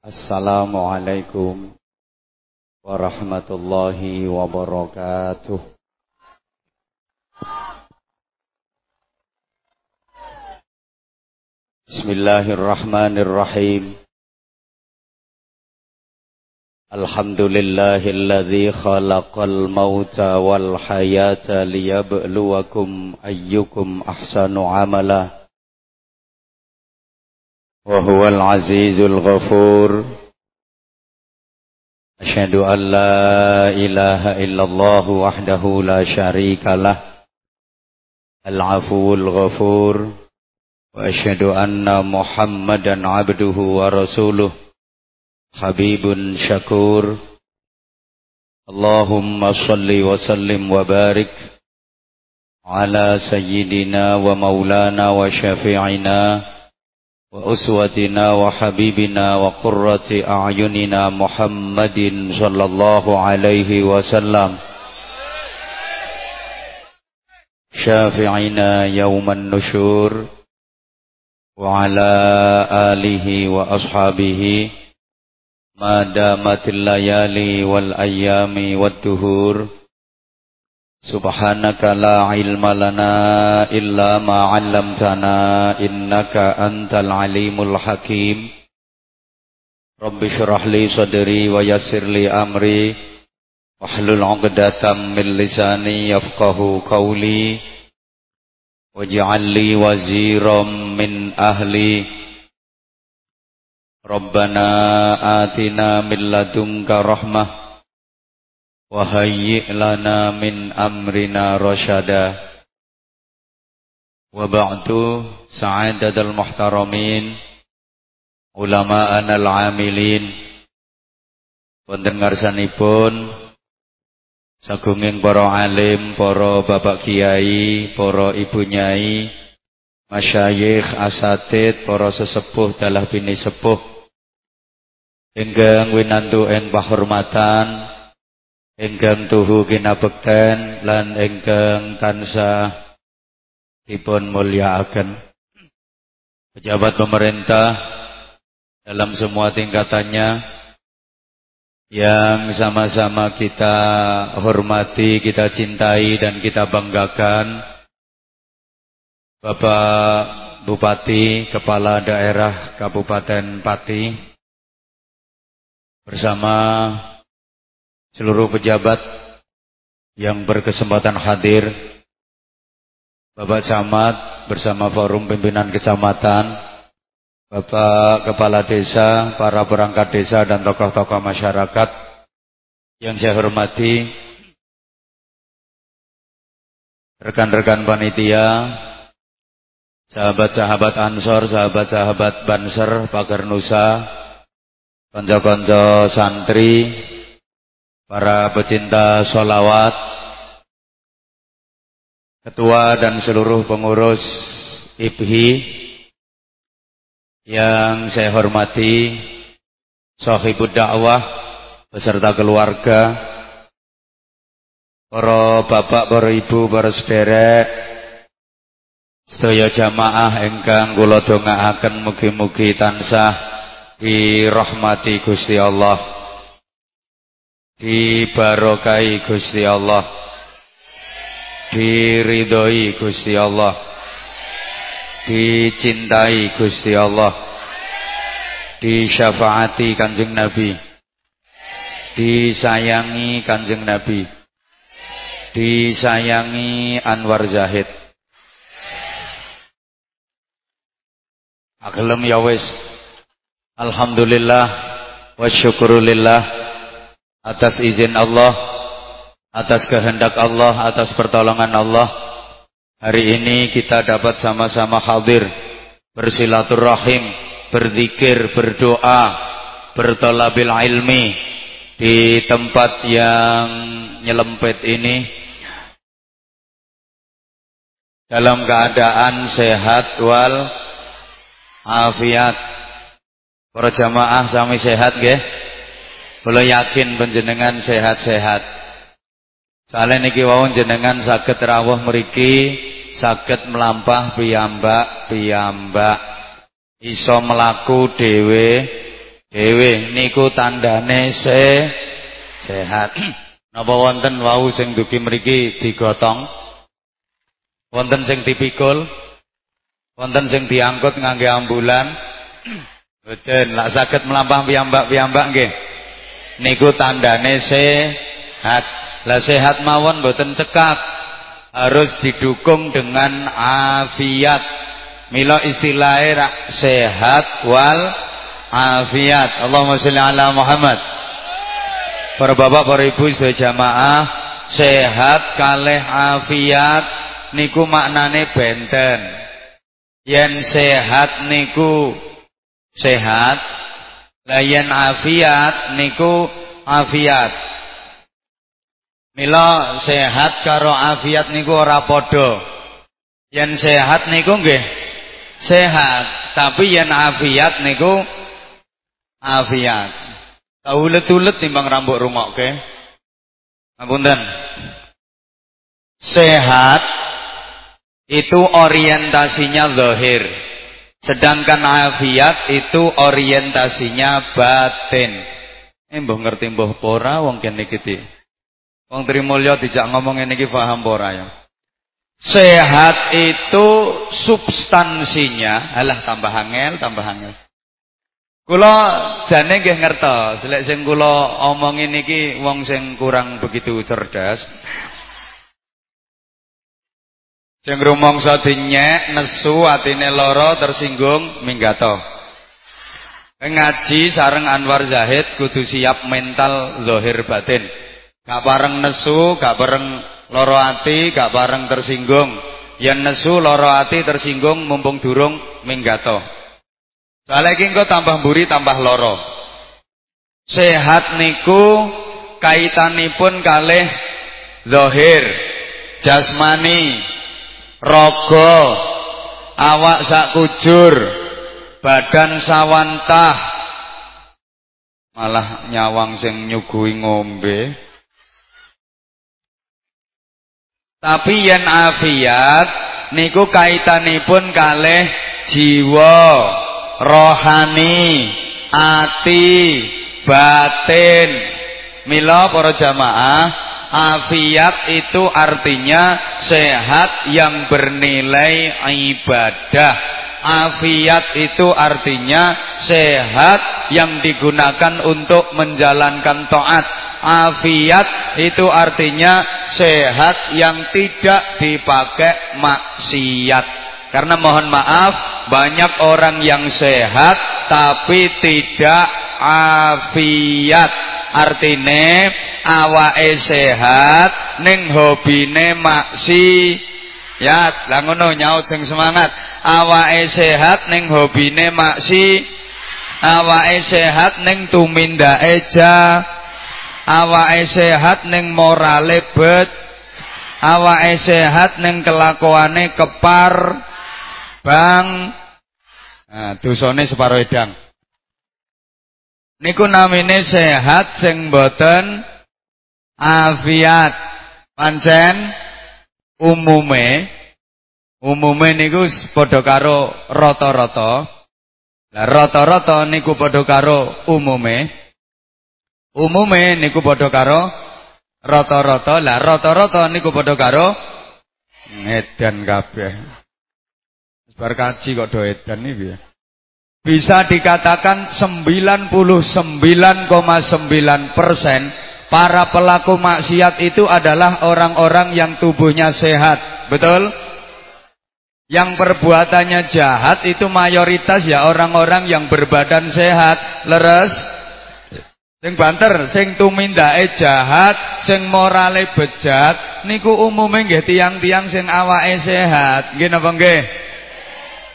Assalamualaikum warahmatullahi wabarakatuh. Bismillahirrahmanirrahim. Alhamdulillahilladzi khalaqal mauta wal hayata liyabluwakum ayyukum ahsanu amala. وهو العزيز الغفور. أشهد أن لا إله إلا الله وحده لا شريك له العفو الغفور. وأشهد أن محمدا عبده ورسوله حبيب شكور. اللهم صل وسلم وبارك على سيدنا ومولانا وشفيعنا وأسوتنا وحبيبنا وقرة أعيننا محمد صلى الله عليه وسلم. شافعنا يوم النشور وعلى آله وأصحابه ما دامت الليالي والأيام والدهور. Subhanaka la ilma lana illa ma 'allamtana innaka antal alimul hakim. Rabbi shrah li sadri wa yassir li amri. Wahlul 'uqdatam min lisani yafqahu qawli. Waj'al li waziran min ahli. Rabbana atina min ladunka rahmah وهيئ لنا من أمرنا رشدا وبعد سعادة المحترمين علماءنا العاملين pendengar sanipun sagunging para alim, para bapak kiai, para ibu nyai, masyayikh, asatid, para sesepuh dalah bini sepuh ingkang winantu ing pahormatan ingkang tuhu kinabekten lan ingkang tansah dipun mulyakaken pejabat pemerintah dalam semua tingkatannya yang sama-sama kita hormati, kita cintai dan kita banggakan. Bapak Bupati, Kepala Daerah Kabupaten Pati bersama seluruh pejabat yang berkesempatan hadir, Bapak Camat bersama forum pimpinan kecamatan, Bapak Kepala Desa, para perangkat desa dan tokoh-tokoh masyarakat yang saya hormati, rekan-rekan panitia, sahabat-sahabat Ansor, sahabat-sahabat Banser, Pagar Nusa, konco-konco santri, para pecinta sholawat, ketua dan seluruh pengurus IPHI yang saya hormati, sahibud dakwah beserta keluarga, para bapak, para ibu, para sederek, sedaya jamaah ingkang kula dongaaken mugi-mugi tansah dirahmati Gusti Allah dibarokai Gusti Allah. Diridhoi Gusti Allah. Dicintai Gusti Allah. Disyafaati Kanjeng Nabi. Disayangi Kanjeng Nabi. Disayangi Anwar Zahid. Agelem ya wis. Alhamdulillah wa syukurulillah atas izin Allah, atas kehendak Allah, atas pertolongan Allah, hari ini kita dapat sama-sama hadir, bersilaturahim, berzikir, berdoa, bertolabil ilmi di tempat yang nyelempet ini dalam keadaan sehat wal afiat. Para jamaah sami sehat nggih? Kula yakin panjenengan sehat-sehat. Soalnya niki wau jenengan saged rawuh mriki, saged melampah piyambak piyambak. Iso melaku dhewe, dhewe niku tandane se sehat. Napa wonten wau sing dugi mriki digotong? Wonten sing dipikul? Wonten sing diangkut ngangge ambulan? Boten, lak saged melampah piyambak-piyambak nggih. Niku tandane sehat. Lah sehat mawon boten cekak. Harus didukung dengan afiat. Mila istilahnya sehat wal afiat. Allahumma sholli ala Muhammad. Para bapak, para ibu sejamaah sehat kalih afiat niku maknane benten. Yen sehat niku sehat, layan afiat niku afiat. Mila sehat karo afiat niku ora padha. Yen sehat niku nggih sehat, tapi yen afiat niku afiat. Ulet-ulet timbang rambut ke, Ngapunten. Sehat itu orientasinya zahir. Sedangkan afiat itu orientasinya batin. Eh mbah ngerti mbah pora wong kene iki. Wong Trimulya dijak ngomong ngene iki paham pora ya. Sehat itu substansinya, alah tambah angel, tambah angel. Kula jane nggih ngertos, lek sing kula omongin iki wong sing kurang begitu cerdas. Sing rumangsa dinyek, nesu, atine lara, tersinggung, minggato. Ngaji sareng Anwar Zahid kudu siap mental zahir batin. Gak bareng nesu, gak bareng lara ati, gak bareng tersinggung. Yen nesu, lara ati, tersinggung mumpung durung minggato. Soalnya iki engko tambah mburi tambah loro. Sehat niku kaitanipun kalih zahir, jasmani, raga, awak sak kujur, badan sawantah. Malah nyawang sing nyuguhi ngombe. Tapi yen afiat niku kaitanipun kalih jiwa rohani, ati, batin. Mila para jamaah, afiat itu artinya sehat yang bernilai ibadah. Afiat itu artinya sehat yang digunakan untuk menjalankan taat. Afiat itu artinya sehat yang tidak dipakai maksiat. Karena mohon maaf banyak orang yang sehat tapi tidak afiat. Artine awake sehat ning hobine maksi ya lah ngono nyaut sing semangat. Awake sehat ning hobine maksi awake sehat ning tumindake ja awake sehat ning morale bet. Awake sehat ning kelakuane kepar Bang Nah, dosane separo edang. Niku namine sehat sing boten afiat. Pancen umume umume niku padha karo rata-rata. Lah rata-rata niku padha karo umume. Umume niku padha karo rata-rata. Lah rata-rata niku padha karo edan kabeh. Bar kaji kok do edan iki ya. Bisa dikatakan 99,9 persen para pelaku maksiat itu adalah orang-orang yang tubuhnya sehat. Betul? Yang perbuatannya jahat itu mayoritas ya orang-orang yang berbadan sehat, leres. Sing banter, sing tumindake jahat, sing morale bejat, niku umume nggih tiang-tiang sing awake sehat. Nggih napa nggih?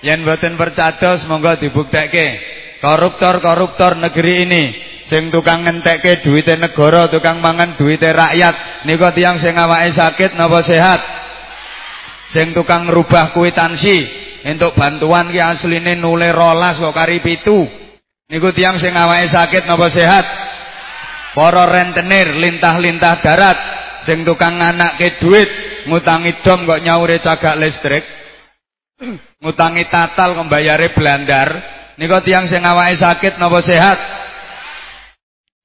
Yen mboten percados monggo dibuktekke. Koruptor-koruptor negeri ini sing tukang ngentekke duwite negara, tukang mangan duwite rakyat, niku tiyang sing awake sakit napa sehat? Sing tukang rubah kuitansi entuk bantuan ki asline nule rolas kok kari pitu. Niku tiyang sing awake sakit napa sehat? Para rentenir lintah-lintah darat sing tukang anake duit ngutangi dom kok nyaure cagak listrik ngutangi tatal kembayare blandar niku tiyang sing awake sakit napa sehat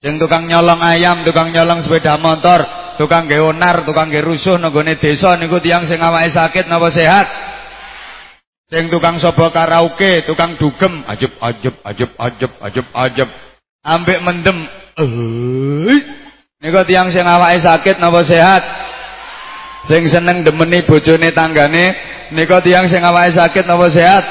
Sing tukang nyolong ayam, tukang nyolong sepeda motor, tukang geonar, tukang gerusuh nenggone desa niku tiyang sing awake sakit napa sehat? Sing tukang sobo karaoke, tukang dugem, ajeb ajeb ajeb ajeb ajeb ajeb. Ambek mendem. Eh. Niku tiyang sing awake sakit napa sehat? Sing seneng demeni bojone tanggane, niku tiyang sing awake sakit napa sehat?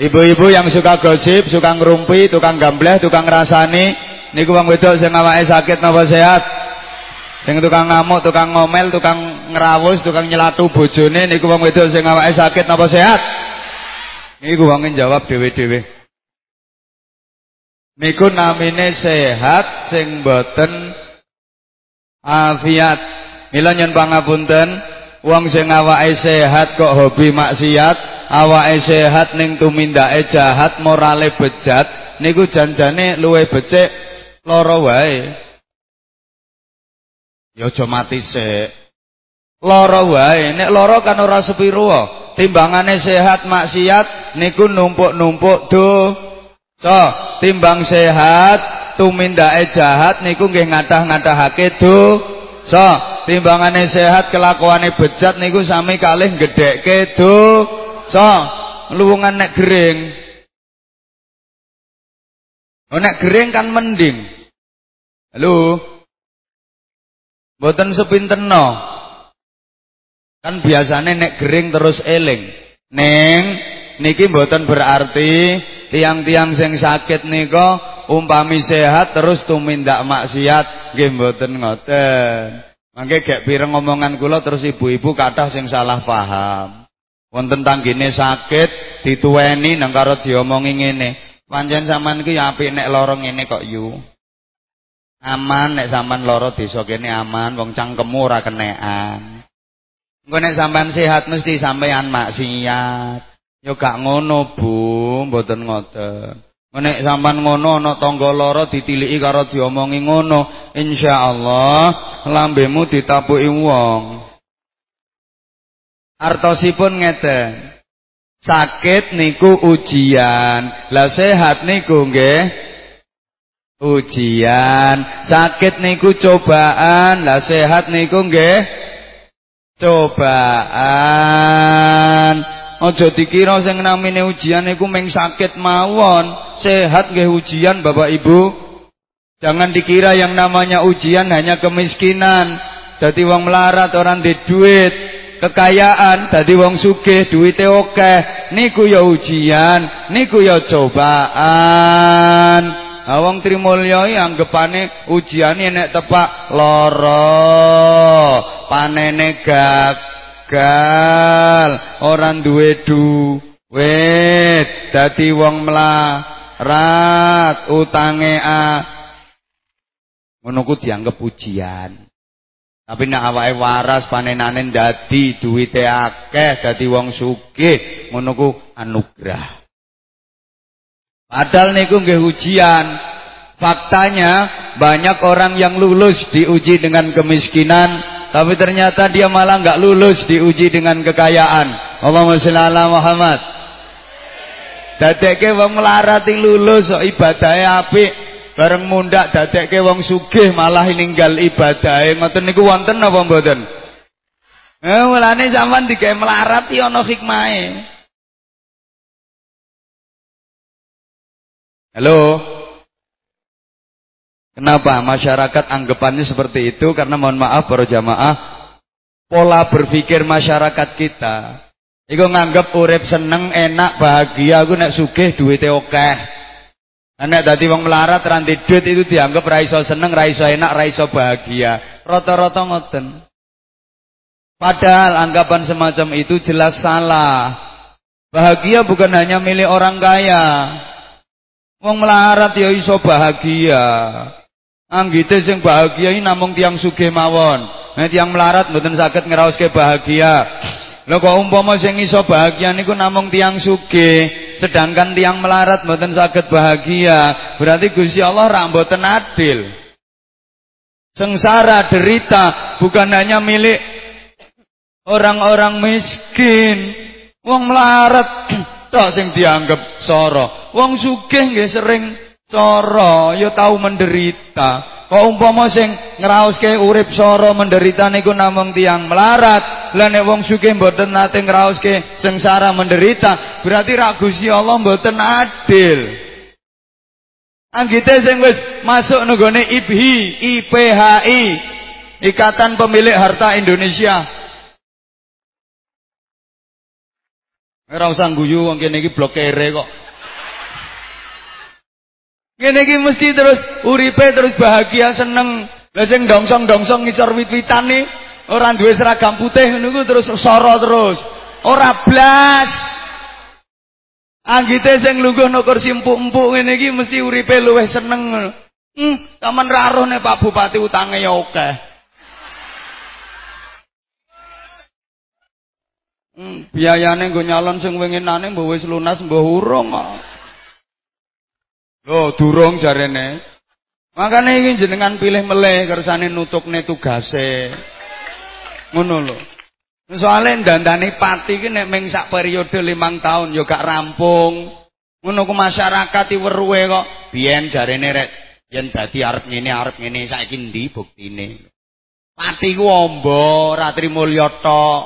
Ibu-ibu yang suka gosip, suka ngerumpi, tukang gambleh, tukang rasani, niku wong wedok sing awake sakit napa sehat? Sing tukang ngamuk, tukang ngomel, tukang ngerawus, tukang nyelatu bojone niku wong wedok sing awake sakit napa sehat? Niku wong jawab dhewe-dhewe. Niku namine sehat sing boten afiat. Mila nyun pangapunten, wong sing awake sehat kok hobi maksiat, awake sehat ning tumindake jahat morale bejat niku janjane luwe becik lara wae. Ya aja mati sik. Lara wae. Nek lara kan ora sepiro timbangane sehat maksiat niku numpuk-numpuk do. So timbang sehat tumindake jahat niku nggih ngadah-ngadahake do so timbangane sehat kelakuane bejat niku sami kalih gedhekke do So, luwungan nek gering. Oh nek gering kan mending. Halo. Mboten sepinterno. Kan biasanya nek gering terus eling. Neng niki mboten berarti tiang-tiang sing sakit nika umpami sehat terus tumindak maksiat nggih mboten ngoten. Mangke gek pireng ngomongan kula terus ibu-ibu kathah sing salah paham. Wonten tanggine sakit dituweni nang karo diomongi ngene. Pancen sampean iki apik nek lara ngene kok yu. Aman nek sampean lara desa kene aman, wong cangkemmu ora kenekan. Engko nek sampean sehat mesti sampean maksiat. Yo gak ngono, Bu, mboten ngoten. Nek sampean ngono ana tangga lara ditiliki karo diomongi ngono, insyaallah lambemu ditapuki wong. Artosipun ngeten. Sakit niku ujian, lah sehat niku nggih ujian. Sakit niku cobaan, lah sehat niku nggih cobaan. Aja dikira sing namine ujian niku meng sakit mawon, sehat nggih ujian Bapak Ibu. Jangan dikira yang namanya ujian hanya kemiskinan. Jadi wong melarat orang di duit kekayaan dadi wong sugih duwite akeh niku ya ujian niku ya cobaan ha wong trimulya anggapane ujiane nek tepak lara panene gagal. Ora duwe duwit dadi wong melarat. Utange a. Ngono ku dianggap ujian tapi nek awake waras panenane dadi duwite akeh dadi wong sugih ngono anugerah. Padahal niku nggih ujian. Faktanya banyak orang yang lulus diuji dengan kemiskinan tapi ternyata dia malah nggak lulus diuji dengan kekayaan. Allahumma sholli ala Muhammad. Dadekke wong melarati lulus kok ibadahe apik, bareng mundak dadekke wong sugih malah ninggal ibadahe. Ngoten niku wonten apa mboten? Eh mulane sampean digawe melarat ya ana hikmahe. Halo Kenapa masyarakat anggapannya seperti itu karena mohon maaf para jamaah pola berpikir masyarakat kita Iku nganggep urip seneng, enak, bahagia aku nek sugih duwite akeh. Nek dadi wong melarat ranti duit itu dianggap ra iso seneng, ra iso enak, ra iso bahagia. Rata-rata ngoten. Padahal anggapan semacam itu jelas salah. Bahagia bukan hanya milik orang kaya. Wong melarat ya iso bahagia. Anggite sing bahagia ini namung tiang sugih mawon. Nek tiang melarat mboten saged ngraoske bahagia. Lho kok umpama sing iso bahagia niku namung tiang sugih, sedangkan tiang melarat mboten saged bahagia, berarti Gusti Allah ra mboten adil. Sengsara derita bukan hanya milik orang-orang miskin. Wong melarat tok sing dianggap soro. Wong sugih nggih sering cara ya tau menderita. Kok umpama sing ngraoske urip sara menderita niku namung tiang melarat. Lah nek wong sugih mboten nate ngraoske sengsara menderita, berarti ra Gusti Allah mboten adil. Anggite sing wis masuk nenggone IPHI, IPHI, Ikatan Pemilik Harta Indonesia. Ora usah guyu wong kene iki blokere kok. Kene iki mesti terus uripe terus bahagia seneng. Lah sing dongsong-dongsong ngisor wit-witane ora duwe seragam putih ngono terus soro terus. Ora blas. Anggite sing lungguh no kursi empuk-empuk ngene iki mesti uripe luwih seneng. Hmm, sampean ra roh nek Pak Bupati utange ya akeh. Hmm, biayane nggo nyalon sing winginane mbok wis lunas mbok urung kok. Lho, durung jarene. Makane iki jenengan pilih meleh kersane nutukne tugase. Ngono lho. Soale dandani pati ki nek ming sak periode limang tahun ya gak rampung. Ngono ku masyarakat weruhe kok biyen jarene rek yen dadi arep ngene arep ngene saiki ndi buktine. Pati ku amba ra trimulya tok.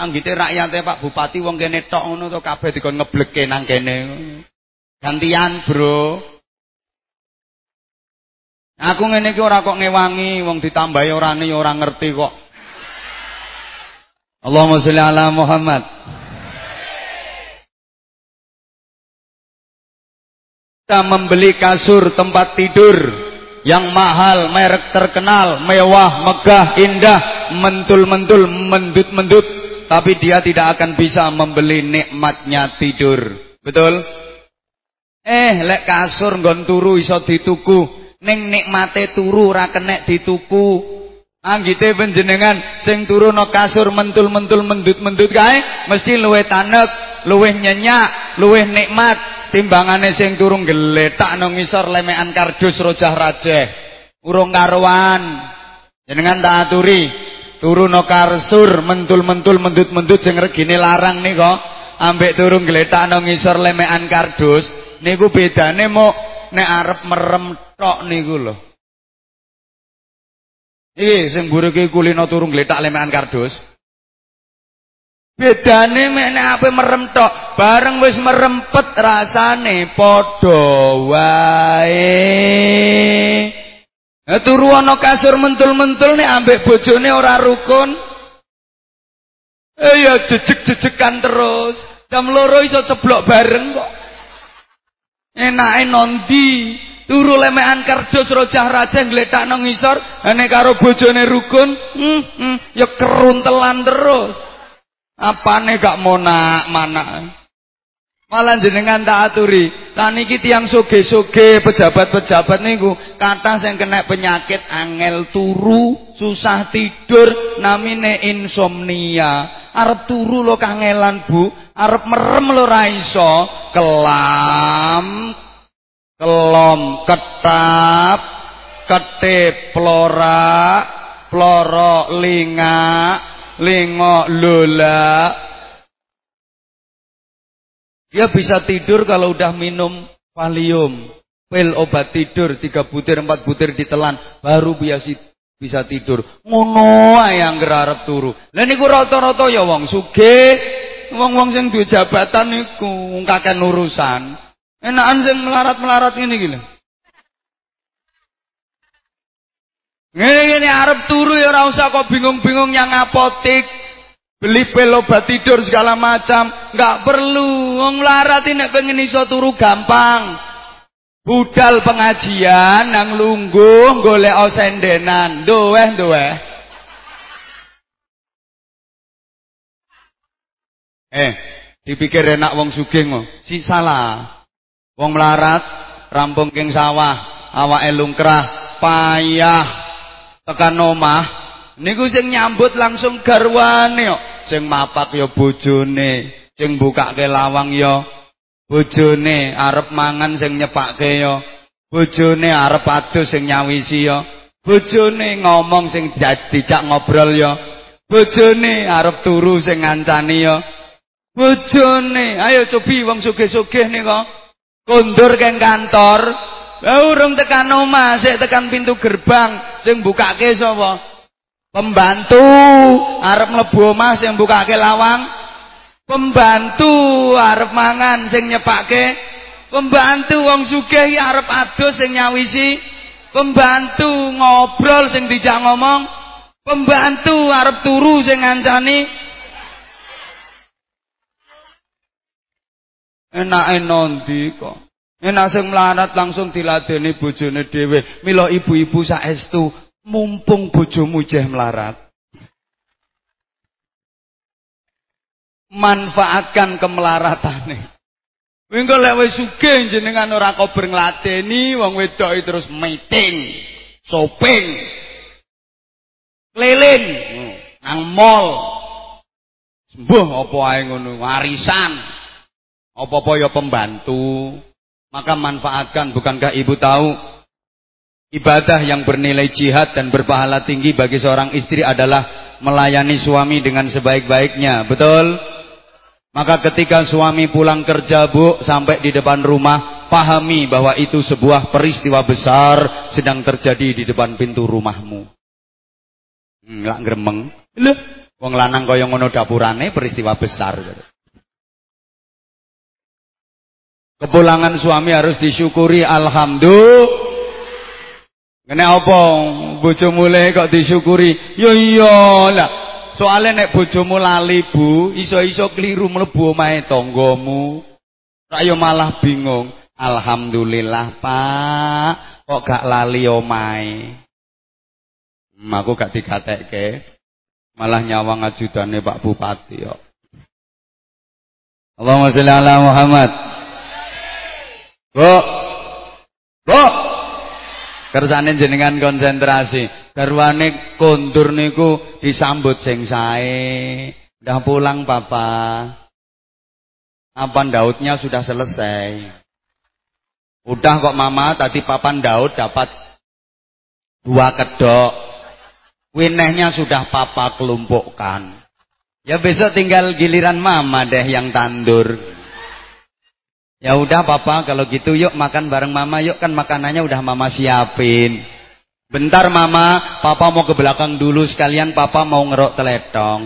Anggite rakyate Pak Bupati wong kene tok ngono to kabeh dikon ngebleke nang kene. Gantian, Bro. Aku ngene iki ora kok ngewangi wong ditambahi orane ya ora ngerti kok. Allahumma sholli ala Muhammad. Kita membeli kasur tempat tidur yang mahal, merek terkenal, mewah, megah, indah, mentul-mentul, mendut-mendut, tapi dia tidak akan bisa membeli nikmatnya tidur. Betul? Eh, lek kasur nggon turu iso dituku, ning nikmate turu ora kenek dituku. Anggite panjenengan sing turu no kasur mentul-mentul mendut-mendut kae mesti luwih tanek, luwih nyenyak, luwih nikmat timbangane sing turu geletak nang ngisor lemekan kardus rojah rajeh. Urung karuan. Jenengan tak aturi, turu no kasur mentul-mentul mendut-mendut sing regine larang nika ambek turu geletak nang ngisor lemekan kardus niku bedane mok nek arep merem tok niku lho. Iki sing burike kulino turu ngletak lemekan kardus. Bedane mek nek ape merem tok, bareng wis merempet rasane padha wae. Turu ana kasur mentul-mentul nek ambek bojone ora rukun. Eh ya jejeg-jejegan terus. Jam loro iso ceblok bareng kok. Enake nondi? Turu lemekan kardus rojah raja ngletak nang ngisor, ane karo bojone rukun, hmm, hmm, ya keruntelan terus. Apane gak monak mana? Malah jenengan tak aturi, taniki tiang soge-soge pejabat-pejabat niku kata sing kena penyakit angel turu, susah tidur, namine insomnia. Arep turu lo kangelan Bu, arep merem lo raiso, kelam, kelom ketap ketip plora ploro linga lingo lola. Dia bisa tidur kalau udah minum valium. Pil obat tidur tiga butir empat butir ditelan. Baru biasa bisa tidur ngono yang gerarep turu lah niku rata-rata ya wong sugih wong-wong sing duwe jabatan niku kakek urusan Enakan sing melarat-melarat ngene iki lho. Ngene-ngene arep turu ya ora usah kok bingung-bingung yang apotik. Beli pil obat tidur segala macam, enggak perlu. Wong melarat ini pengen iso turu gampang. Budal pengajian nang lungguh golek osendenan. Duweh duweh. Eh, dipikir enak wong sugih Si salah. Wong melarat, rampung king sawah, awake lungkrah, payah tekan omah. Niku sing nyambut langsung garwane kok. Sing mapak ya bojone, sing bukake lawang ya bojone, arep mangan sing nyepake ya bojone, arep adus sing nyawisi ya bojone, ngomong sing dijak ngobrol ya bojone, arep turu sing ngancani ya bojone. Ayo cobi wong sugih-sugih nika Kondur keng kantor, lah urung tekan omah, sik tekan pintu gerbang, sing bukake sapa? Pembantu arep mlebu omah sing bukake lawang. Pembantu arep mangan sing nyepake. Pembantu wong sugih arep adus sing nyawisi. Pembantu ngobrol sing dijak ngomong. Pembantu arep turu sing ngancani. Enake nondi kok. Enak sing melarat langsung diladeni bojone dhewe. Mila ibu-ibu saestu mumpung bojomu jeh melarat. Manfaatkan kemelaratan engko lek wis sugih jenengan ora kober ngladeni wong wedok terus meeting, shopping, keliling nang mall. Sembuh apa ae ngono, warisan. Apa-apa ya pembantu. Maka manfaatkan, bukankah ibu tahu ibadah yang bernilai jihad dan berpahala tinggi bagi seorang istri adalah melayani suami dengan sebaik-baiknya. Betul? Maka ketika suami pulang kerja bu sampai di depan rumah pahami bahwa itu sebuah peristiwa besar sedang terjadi di depan pintu rumahmu. Enggak hmm, gremeng. Lho, wong lanang kaya ngono dapurane peristiwa besar. Kepulangan suami harus disyukuri alhamdulillah. Kene apa bojomu le kok disyukuri? Ya iya lah. Soale nek bojomu lali Bu, iso-iso keliru mlebu omahe tanggamu. Rak yo malah bingung. Alhamdulillah, Pak. Kok gak lali omahe? Hmm, aku gak dikatekke. Malah nyawang ajudane Pak Bupati kok. Allahumma sholli ala Muhammad. Bu. Bu. Kersane jenengan konsentrasi. Garwane kondur niku disambut sing sae. Udah pulang Papa. Papan Daudnya sudah selesai. Udah kok Mama tadi papan Daud dapat dua kedok. Winehnya sudah Papa kelumpukkan. Ya besok tinggal giliran Mama deh yang tandur. Ya udah papa kalau gitu yuk makan bareng mama yuk kan makanannya udah mama siapin. Bentar mama, papa mau ke belakang dulu sekalian papa mau ngerok teletong.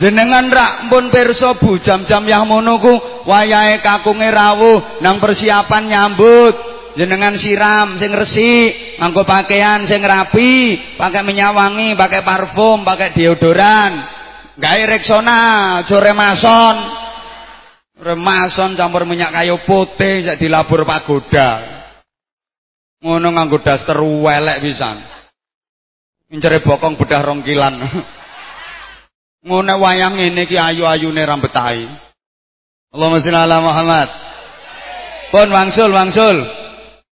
Jenengan rak pun bu jam-jam yang monoku wayahe kakunge rawuh nang persiapan nyambut. Jenengan siram sing resik, nganggo pakaian sing rapi, pakai minyak wangi, pakai parfum, pakai deodoran. Gawe Rexona, aja remason. Remason campur minyak kayu putih sak dilabur pagoda. Ngono nganggo daster welek pisan. Incere bokong bedah rongkilan. Ngono wayang ngene iki ayu-ayune rambetahi. Allahumma sholli ala Muhammad. Pun wangsul wangsul.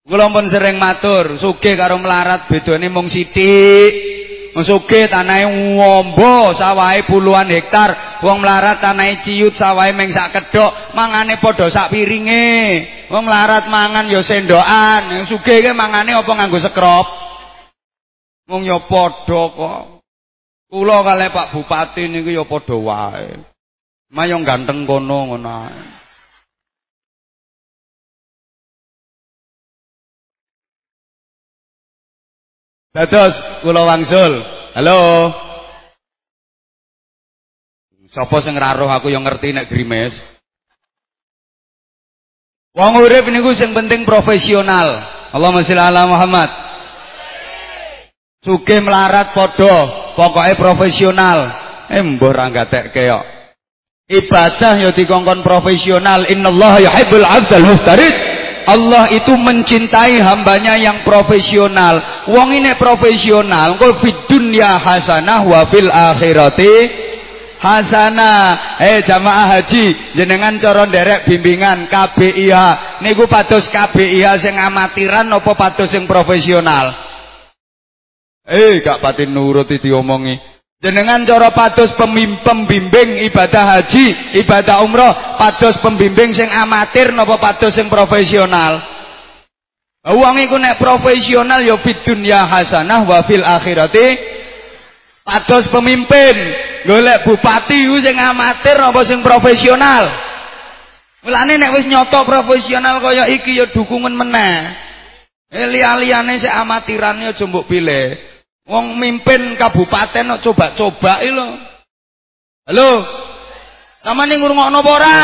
Kula pun sering matur, sugih karo melarat bedane mung sithik. Musuge tanahe ngombo sawahe puluhan hektar, wong melarat tanahe ciut sawahe meng sak kedok, mangane padha sak piringe. Wong melarat mangan ya sendokan, sugih ke mangane apa nganggo sekrop. Wong ya padha kok. Kula kali Pak Bupati niku ya padha wae. Mayong ganteng kono ngono Dados kula wangsul. Halo. Sapa sing aku yang ngerti nek grimes. Wong urip niku sing penting profesional. Allahumma sholli ala Muhammad. Sugih melarat padha, pokoke profesional. Eh mbah ra gatekke kok. Ibadah ya dikongkon profesional. Innallaha yuhibbul 'abdal muhtarid. Allah itu mencintai hambanya yang profesional. Wong ini profesional. Kau fid dunya hasanah wa fil akhirati hasanah. Eh jamaah haji, jenengan cara derek bimbingan KBIH. Niku pados KBIH sing amatiran apa pados sing profesional? Eh gak pati nuruti diomongi. Jenengan cara pados pembimbing ibadah haji, ibadah umroh, pados pembimbing sing amatir napa pados sing profesional? Uang iku nek profesional ya fid dunya hasanah wa fil akhirati pados pemimpin. golek bupati ku sing amatir apa sing profesional? Mulane nek wis nyoto profesional kaya iki ya dukungan meneh. Eh liya-liyane sik amatiran aja mbok pilih. Wong mimpin kabupaten kok coba-coba lho. Halo. Samane ngrungokno apa ora?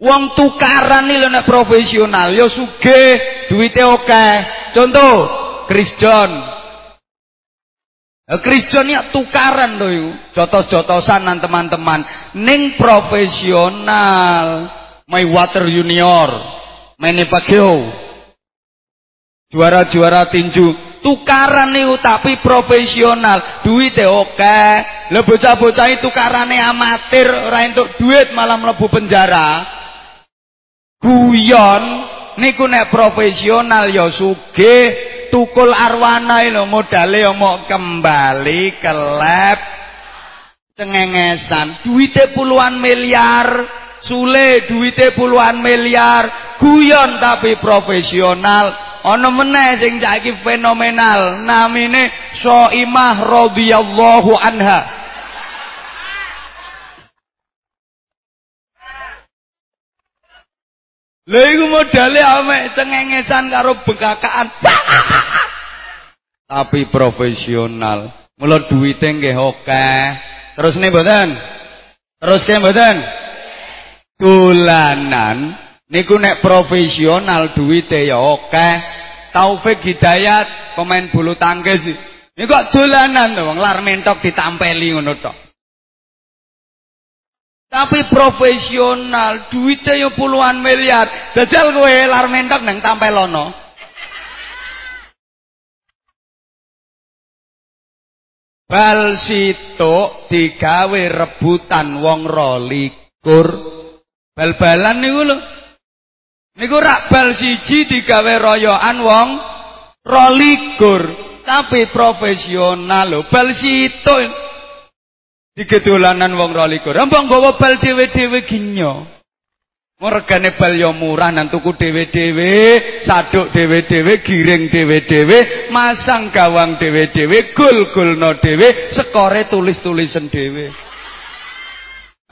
Wong tukaran iki lho nek profesional ya sugih, duwite akeh. Contoh, Chris John. Chris John ya tukaran lho iku. Jotos-jotosan nan teman-teman. Ning profesional. Water Junior. Manny Pacquiao. Juara-juara tinju tukaran niku tapi profesional. Duwite oke. Lho bocah-bocah tukarane amatir ora entuk duit malah mlebu penjara. Guyon niku nek profesional ya sugih. Tukul arwana lho modale ya mau kembali ke lab cengengesan. Duwite puluhan miliar sule duwite puluhan miliar guyon tapi profesional ana meneh sing saiki fenomenal namine Soimah radhiyallahu anha Lha iku modale ame cengengesan karo bengkakaan. Tapi profesional. Mula duwite nggih akeh. Terus nih mboten? Terus ke mboten? Dolanan Niku nek profesional duwite ya akeh. Taufik Hidayat pemain bulu tangkis. Niku kok dolanan to wong lar mentok ditampeli ngono tok. Tapi profesional, duitnya ya puluhan miliar. Dajal kowe lar mentok nang tampelono. Bal situk digawe rebutan wong rolikur. Bal-balan niku lho. Niku rak bal siji digawe royokan wong rolikur, tapi profesional lho. Bal situ digedolanan wong rolikur. Embang bawa bal dhewe-dhewe ginyo. Regane bal yo murah nang tuku dhewe-dhewe, saduk dhewe-dhewe, giring dhewe-dhewe, masang gawang dhewe-dhewe, gol-golno dhewe, skore tulis-tulisen dhewe.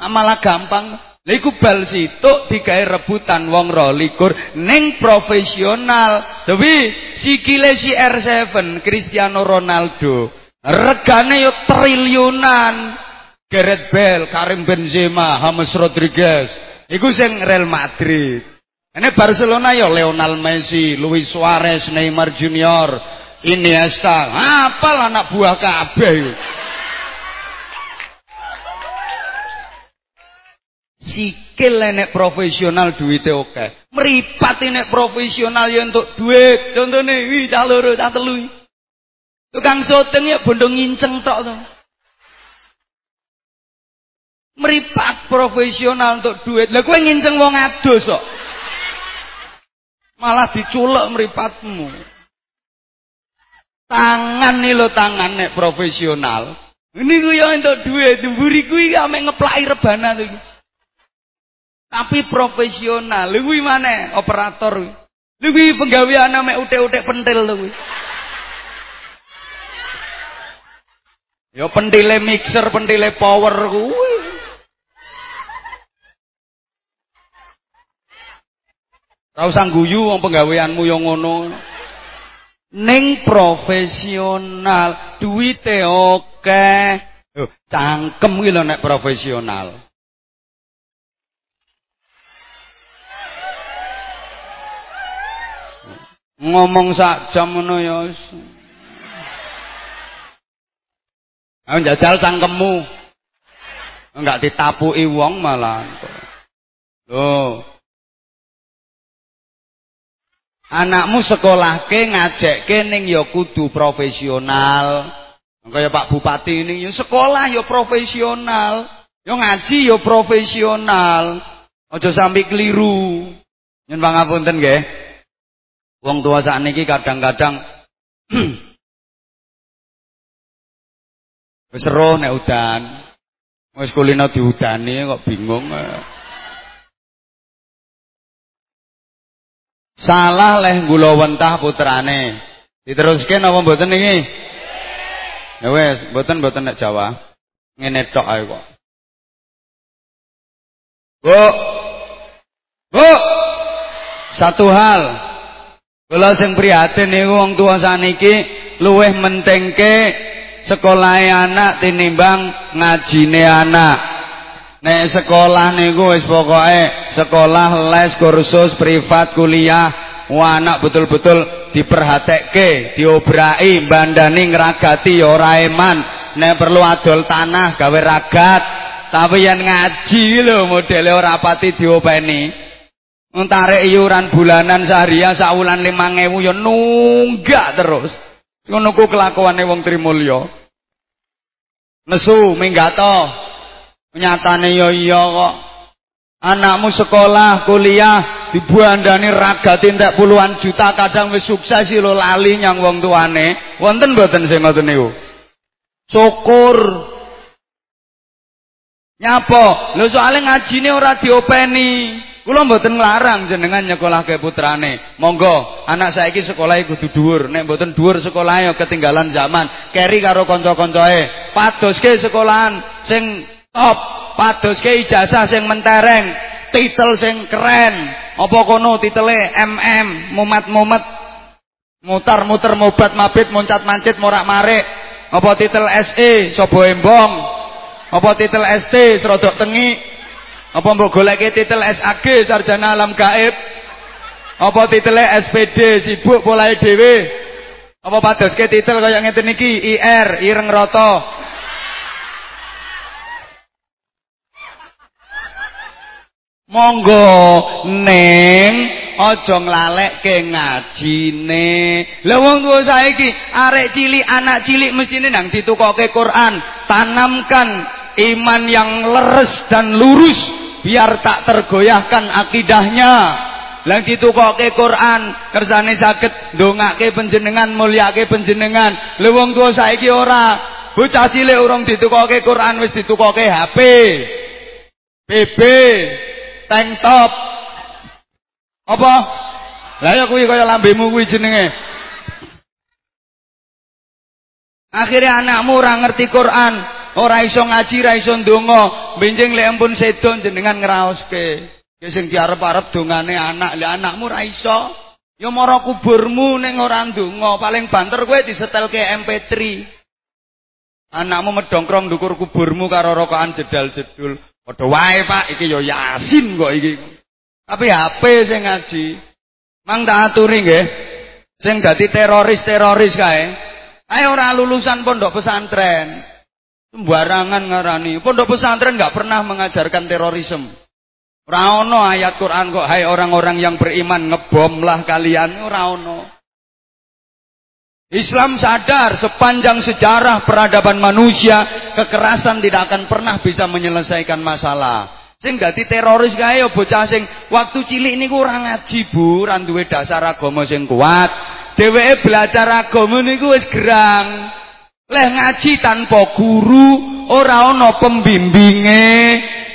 Amalah gampang. Iku bal situk digawe rebutan wong rolikur ning profesional. Dewi sikile si R7 Cristiano Ronaldo. Regane yo triliunan. Gareth Bale, Karim Benzema, James Rodriguez. Iku sing Real Madrid. Ini Barcelona yo Lionel Messi, Luis Suarez, Neymar Junior, Iniesta. Apal anak buah kabeh sikil nek profesional duwite oke. Mripat nek profesional ya untuk duit. Contone wi cah loro cah telu. Tukang syuting ya bondo nginceng tok to. Meripat profesional untuk duit. Lah kowe nginceng wong adus kok. Malah diculek meripatmu. Tangan nih lo tangan nek profesional. Ini gue yang untuk duit, mburi gue ame ngeplai rebana tuh. Tapi profesional. Lha mana operator. Lha kuwi penggawean mek utek-utek pentil lho kuwi. Ya pentile mixer, pentile power kuwi. Ora usah guyu wong penggaweanmu yo ngono. Ning profesional, duwite oke. Oh, cangkem iki lho nek profesional. Ngomong sak jam ngono ya Ayo jajal cangkemmu. Enggak ditapuki wong malah. Loh. Anakmu sekolahke ngajekke ning ya kudu profesional. Kaya Pak Bupati ini ya sekolah ya profesional. Ya ngaji ya profesional. Aja sampai keliru. Nyun pangapunten nggih. Wong tua saat ini kadang-kadang roh nek udan. Wis kulino diudani kok bingung. Salah leh gula wentah putrane. Diteruske napa mboten niki? Ya wis, mboten mboten nek Jawa. Ngene tok ae kok. Bu. Bu. Satu hal. Kula sing prihatin niku wong tuwa saniki luweh mentengke sekolahe anak tinimbang ngajine anak. Nek sekolah niku wis pokoke sekolah les kursus privat kuliah Wah anak betul-betul diperhatike, diobrai, bandani ngragati ya ora eman. Nek perlu adol tanah gawe ragat. Tapi yang ngaji lho modele ora pati diopeni. Ntarek iuran bulanan seharian saulan 5000 ya nunggak terus. Ngono ku kelakuane wong Trimulya. Nesu minggato. Nyatane ya iya kok. Anakmu sekolah, kuliah, dibuandani ragati entek puluhan juta, kadang wis sukses lho lali nyang wong tuane. Wonten mboten sing ngoten niku? Syukur. Nyapa? Lho soalé ngajine ora diopeni. Kula mboten nglarang jenengan nyekolahke putrane. Monggo, anak saiki sekolah kudu dhuwur. Nek mboten dhuwur sekolah ya ketinggalan zaman. Keri karo kanca-kancae. Padoske sekolahan sing top padoske ijazah sing mentereng, titel sing keren. Apa kono titele MM, mumat-mumet, mutar-muter mobat mabit muncat-mancit morak-marik. Apa titel SE, sobo embong. Apa titel ST, serodok tengi. Apa mbok goleke titel SAG, sarjana alam gaib. Apa titele SPD, sibuk polahe dhewe. Apa padoske titel kaya ngeten iki, IR, ireng rata. Monggo ning aja nglalekke ngajine. Lah wong tuwa saiki arek cilik, anak cilik mestine nang ditukoke Quran, tanamkan iman yang leres dan lurus biar tak tergoyahkan akidahnya. Lang ditukoke Quran, kersane saged ndongake panjenengan, mulyake panjenengan. Lah wong tuwa saiki ora. Bocah cilik urung ditukoke Quran wis ditukoke HP. BB tank top. Apa? Lah ya kuwi kaya lambemu kuwi jenenge. Akhirnya anakmu ora ngerti Quran, ora iso ngaji, ora iso ndonga, benjing lek ampun sedo jenengan ngraoske. Ya sing diarep-arep dongane anak, lek anakmu ora iso, ya mara kuburmu ning ora ndonga, paling banter kowe disetelke MP3. Anakmu medongkrong ndukur kuburmu karo rokokan jedal-jedul. Padha wae Pak, iki ya Yasin kok iki. Tapi HP sing ngaji. Mang tak aturi nggih. Sing dadi teroris-teroris kae. Ayo ora lulusan pondok pesantren. Sembarangan ngarani. Pondok pesantren enggak pernah mengajarkan terorisme. Ora ono ayat Quran kok hai orang-orang yang beriman ngebomlah kalian ora ono. Islam sadar sepanjang sejarah peradaban manusia kekerasan tidak akan pernah bisa menyelesaikan masalah. Sing dadi teroris kae ya bocah sing waktu cilik niku ora ngaji Bu, ora dasar agama sing kuat. Dheweke belajar agama niku wis gerang. Leh ngaji tanpa guru, ora ana pembimbinge,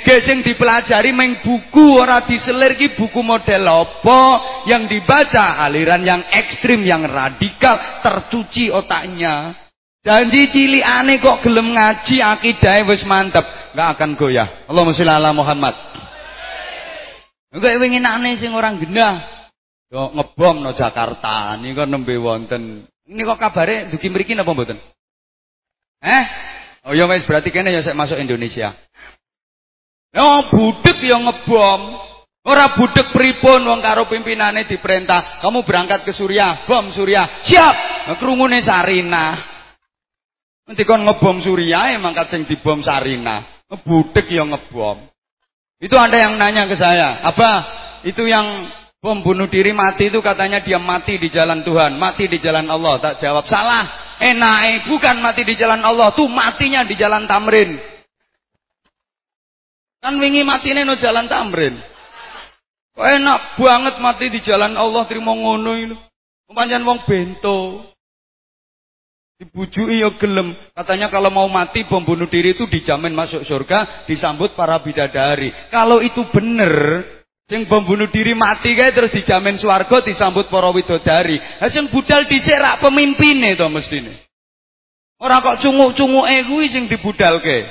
Gek sing dipelajari meng buku ora diselir ki buku model apa yang dibaca aliran yang ekstrim yang radikal tercuci otaknya. Janji cilikane kok gelem ngaji akidahe wis mantep, nggak akan goyah. Allahumma sholli ala Muhammad. Enggak winginane sing orang genah. Yo ngebom no Jakarta niku nembe wonten. Ini kok kabare dugi mriki napa mboten? Eh? Oh ya wis berarti kene ya saya masuk Indonesia. Oh budek yang ngebom. Ora budek pripun wong karo pimpinane diperintah, kamu berangkat ke Suriah, bom Suriah. Siap. Nah, krungune Sarina. Nanti kon ngebom Suriah emang kat sing dibom Sarina. Budek yang ngebom. Itu ada yang nanya ke saya, apa itu yang bom bunuh diri mati itu katanya dia mati di jalan Tuhan, mati di jalan Allah. Tak jawab salah. Enak, bukan mati di jalan Allah, tuh matinya di jalan Tamrin. Kan wingi matine no jalan tamrin. Kok enak banget mati di jalan Allah terima ngono itu. Pancen wong bento. Dibujui ya gelem. Katanya kalau mau mati bom bunuh diri itu dijamin masuk surga, disambut para bidadari. Kalau itu bener, sing bom bunuh diri mati kae terus dijamin swarga disambut para widodari. Ha sing budal dhisik rak pemimpine to mestine. Ora kok cunguk-cunguke kuwi sing dibudalke.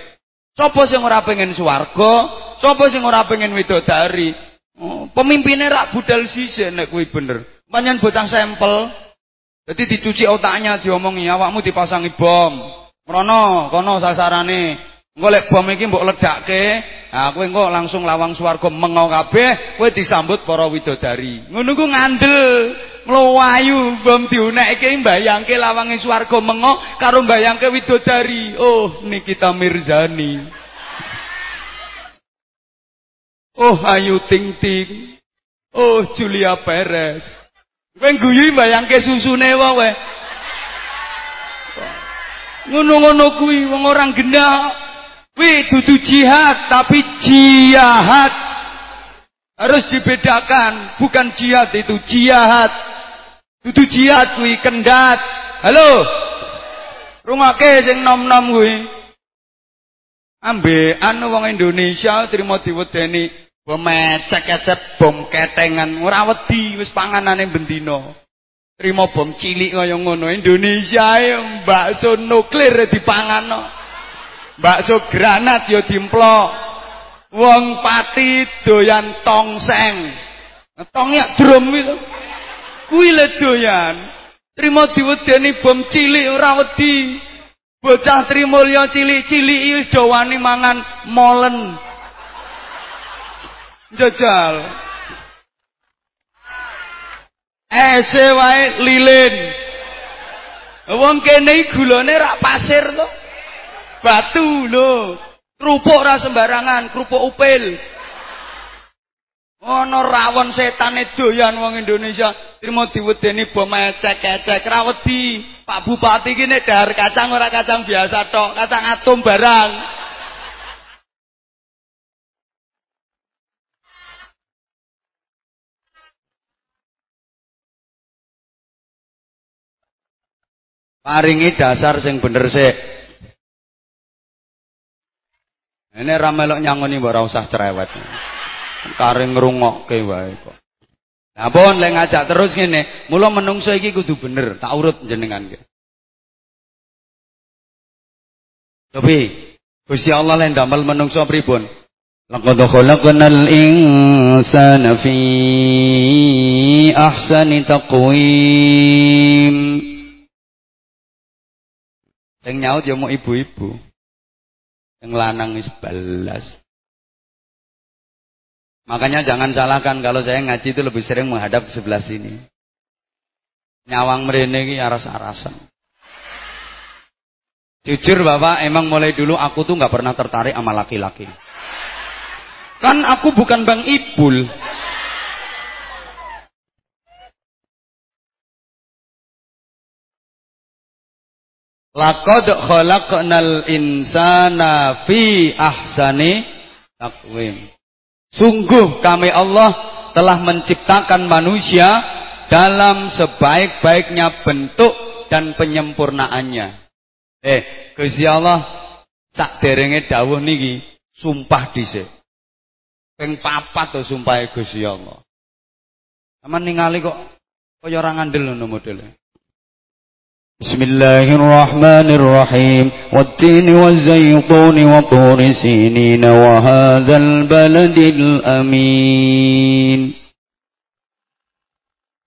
Sapa sing ora pengen swarga? Sapa sing ora pengen widodari? Oh, pemimpinnya rak budal sisih nek kuwi bener. Panjen bocah sampel. Jadi dicuci otaknya diomongi awakmu dipasangi bom. Merono kono sasarane. Engko lek bom iki mbok ledakke, nah kowe engko langsung lawang swarga mengo kabeh, kowe disambut para widodari. Ngono ku ngandel. Mlayu bom diunekke mbayangke lawange swarga mengo karo mbayangke widodari. Oh, Nikita Mirzani. Oh, Ayu Ting Ting. Oh, Julia Perez. Kowe guyu mbayangke susune wae. Ngono-ngono kuwi wong orang gendak. Wi dudu jihad tapi jihad. Harus dibedakan, bukan jihad itu jihad. Dudu jihad kuwi kendat. Halo. Rungake sing nom-nom kuwi. Ambe anu wong Indonesia trimo diwedeni bom ecek-ecek bom ketengan ora wedi wis panganane bendina. Trimo bom cilik kaya ngono Indonesia e bakso nuklir dipangano bakso granat ya dimplok wong pati doyan tongseng tongnya drum itu. Kuwi le doyan. Trimo diwedeni bom cilik ora wedi. Bocah trimulya cilik-cilik wis do wani mangan molen. Jajal. Ese wae lilin. Wong kene gulane rak pasir to Batu lho. Kerupuk ora sembarangan, kerupuk upil. Ono rawon setan doyan wong Indonesia. Trimo diwedeni bom ecek-ecek ra wedi. Pak Bupati iki nek dahar kacang ora kacang biasa tok, kacang atom barang. Paringi dasar sing bener sik. Ini ramelok nyangoni mbok ora usah cerewet. Karing ngrungokke wae kok. Nah pun lek ngajak terus ngene, mula menungso iki kudu bener, tak urut jenengan ki. Tapi Gusti Allah lek ndamel menungso pripun? Laqad khalaqnal insana fi ahsani taqwim. Sing nyaut ya mau ibu-ibu. Yang lanang wis balas. Makanya jangan salahkan kalau saya ngaji itu lebih sering menghadap ke sebelah sini. Nyawang merene aras-arasan. Jujur Bapak, emang mulai dulu aku tuh nggak pernah tertarik sama laki-laki. Kan aku bukan Bang Ibul. Laqad khalaqnal insana fi ahsani taqwim. Sungguh kami Allah telah menciptakan manusia dalam sebaik-baiknya bentuk dan penyempurnaannya. Eh, Gusti Allah sak derenge dawuh niki sumpah dhisik. Ping papat to sumpah Gusti Allah. Aman ningali kok kaya ora ngandel ngono modele. بسم الله الرحمن الرحيم والتين والزيتون وطور سينين وهذا البلد الأمين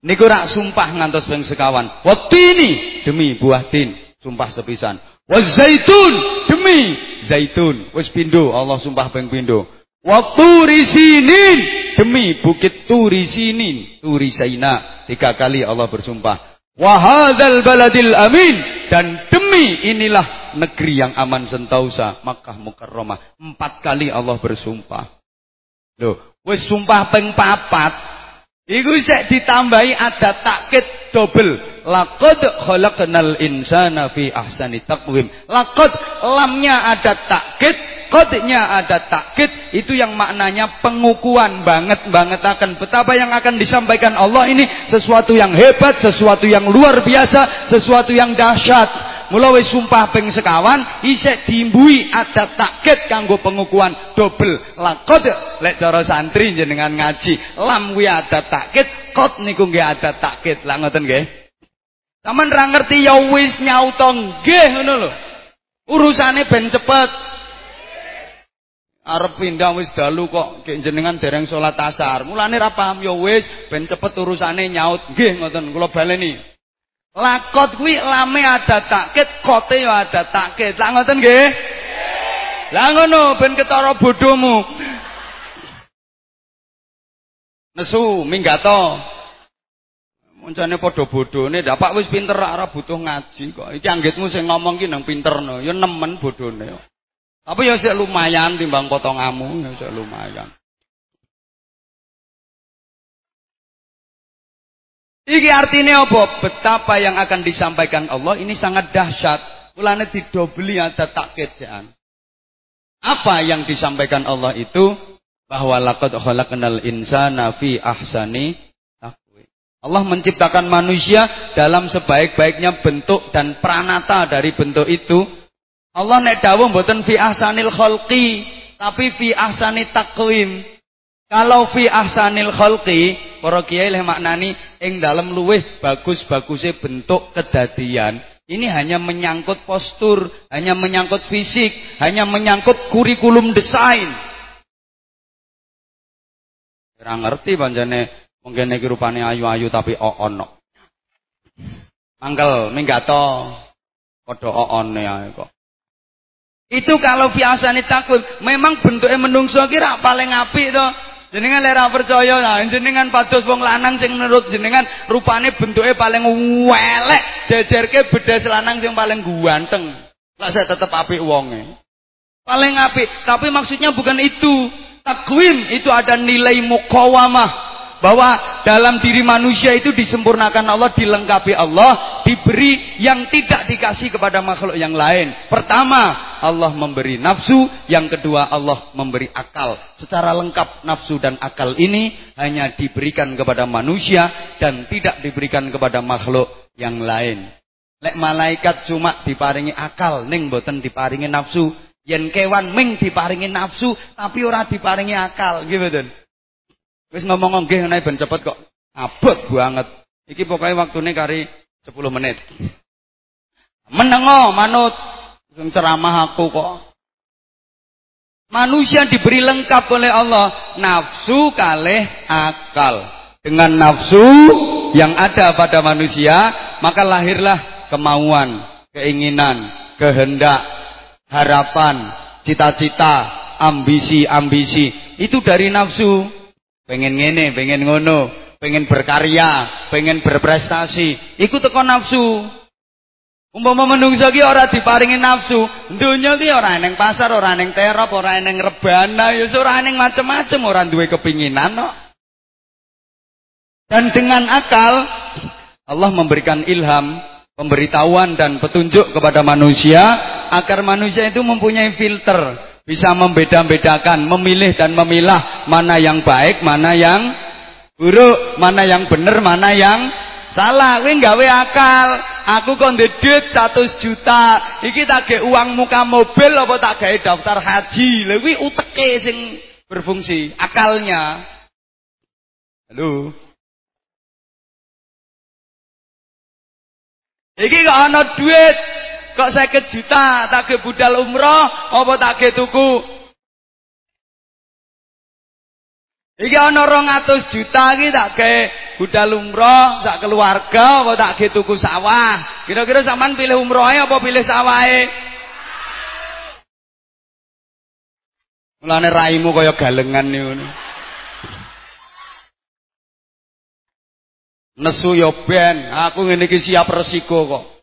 Niku rak sumpah ngantos ping sekawan. Watini demi buah tin, sumpah sepisan. Wazaitun demi zaitun. Wis pindho Allah sumpah ping pindho. Waturi sinin demi bukit turi sinin, turi saina. Tiga kali Allah bersumpah. Wahadal baladil amin dan demi inilah negeri yang aman sentausa Makkah Mukarramah. Empat kali Allah bersumpah. Loh, wis sumpah peng papat. Iku sik ditambahi ada takkit double. Laqad khalaqnal insana fi ahsani taqwim. Laqad lamnya ada takkit kodnya ada takkit itu yang maknanya pengukuhan banget banget akan betapa yang akan disampaikan Allah ini sesuatu yang hebat, sesuatu yang luar biasa, sesuatu yang dahsyat. Mulai sumpah peng sekawan isek diimbui ada takkit kanggo pengukuhan double lakod lek cara santri jenengan ngaji lam ada takkit kot niku nggih ada takkit. Lah ngoten Taman ra ngerti ya wis nyauta nggih ngono lho. Urusane ben cepet arep pindah wis dalu kok kek jenengan dereng salat asar. Mulane ra paham ya wis ben cepet urusane nyaut. Nggih ngoten kula baleni. Lakot kuwi lame ada takkit, kote ya ada takkit. Lah ngoten nggih? Lah ngono ben ketara bodohmu. Nesu minggato. Moncane padha bodhone, dapak wis pinter ora butuh ngaji kok. Iki anggitmu sing ngomong ki nang pinterno, ya nemen bodhone. Tapi ya sih lumayan timbang potongamu, ya sih lumayan. Iki artinya apa? Betapa yang akan disampaikan Allah ini sangat dahsyat. Mulane didobeli ada takkidaan. Apa yang disampaikan Allah itu? Bahwa laqad khalaqnal insana fi ahsani taqwim. Allah menciptakan manusia dalam sebaik-baiknya bentuk dan pranata dari bentuk itu Allah nek dawuh mboten fi ahsanil khalqi, tapi fi ahsani takwim. Kalau fi ahsanil khalqi, para kiai leh maknani ing dalem luweh bagus-bagusnya bentuk kedadian. Ini hanya menyangkut postur, hanya menyangkut fisik, hanya menyangkut kurikulum desain. Ora ngerti pancene mungkin iki rupane ayu-ayu tapi ono. Mangkel minggato padha oone ae kok. Itu kalau biasanya takut, memang bentuknya menungso kira paling api itu. Jenengan lera percaya lah, jenengan pados wong lanang sing menurut jenengan rupane bentuknya paling welek, jajarke beda selanang sing paling ganteng. Lah saya tetap api wonge. Paling api, tapi maksudnya bukan itu. Takwim itu ada nilai mukawamah bahwa dalam diri manusia itu disempurnakan Allah, dilengkapi Allah, diberi yang tidak dikasih kepada makhluk yang lain. Pertama, Allah memberi nafsu, yang kedua Allah memberi akal. Secara lengkap nafsu dan akal ini hanya diberikan kepada manusia dan tidak diberikan kepada makhluk yang lain. Lek malaikat cuma diparingi akal, ning boten diparingi nafsu. Yen kewan ming diparingi nafsu tapi ora diparingi akal, gitu Wis ngomong nggih ngene ben cepet kok. Abot banget. Iki pokoknya waktune kari 10 menit. Menengo manut sing ceramah aku kok. Manusia diberi lengkap oleh Allah nafsu kalih akal. Dengan nafsu yang ada pada manusia, maka lahirlah kemauan, keinginan, kehendak, harapan, cita-cita, ambisi-ambisi. Itu dari nafsu. Pengen ngene, pengen ngono, pengen berkarya, pengen berprestasi, iku teko nafsu. Umpama menungso ki ora diparingi nafsu, donya ki ora neng pasar, ora neng terop, ora neng rebana, ya ora neng macem-macem, ora duwe kepinginan no. Dan dengan akal Allah memberikan ilham, pemberitahuan dan petunjuk kepada manusia agar manusia itu mempunyai filter bisa membeda-bedakan, memilih dan memilah mana yang baik, mana yang buruk, mana yang benar, mana yang salah. Kuwi gawe akal. Aku kok ndedit 100 juta, iki tak ge uang muka mobil apa tak gawe daftar haji. Lha kuwi uteke sing berfungsi, akalnya. Halo. Iki kok ana duit Kok saya juta tak budal umroh apa tak ke tuku? Iki ana 200 juta iki tak ke budal umroh sak keluarga apa tak ke tuku sawah? Kira-kira sampean pilih umrohe apa pilih sawahe? Mulane raimu kaya galengan niku. Nesu yo ben, aku ngene iki siap resiko kok.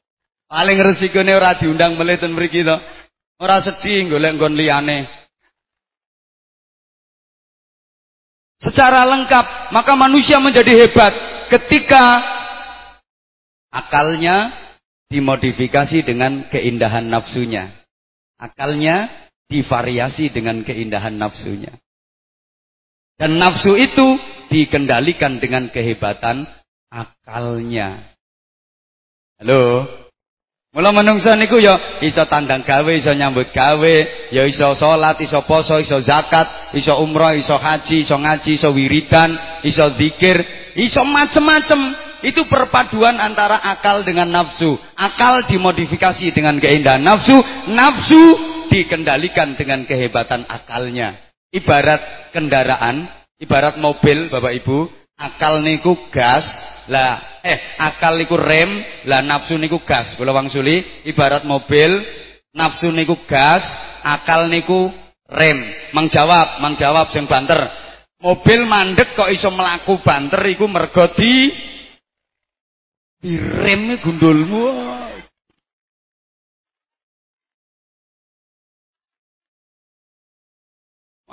Paling resikone ora diundang melih ten mriki to. Ora sedih golek nggon liyane. Secara lengkap, maka manusia menjadi hebat ketika akalnya dimodifikasi dengan keindahan nafsunya. Akalnya divariasi dengan keindahan nafsunya. Dan nafsu itu dikendalikan dengan kehebatan akalnya. Halo? Mula menungso niku ya iso tandang gawe, iso nyambut gawe, ya iso salat, iso poso, iso zakat, iso umroh, iso haji, iso ngaji, iso wiridan, iso zikir, iso macem-macem. Itu perpaduan antara akal dengan nafsu. Akal dimodifikasi dengan keindahan nafsu, nafsu dikendalikan dengan kehebatan akalnya. Ibarat kendaraan, ibarat mobil Bapak Ibu, akal niku gas, lah eh akal niku rem, lah nafsu niku gas. Kula wangsuli, ibarat mobil, nafsu niku gas, akal niku rem. Mang jawab, mang banter. Mobil mandek kok iso melaku banter iku mergo di direm gundulmu.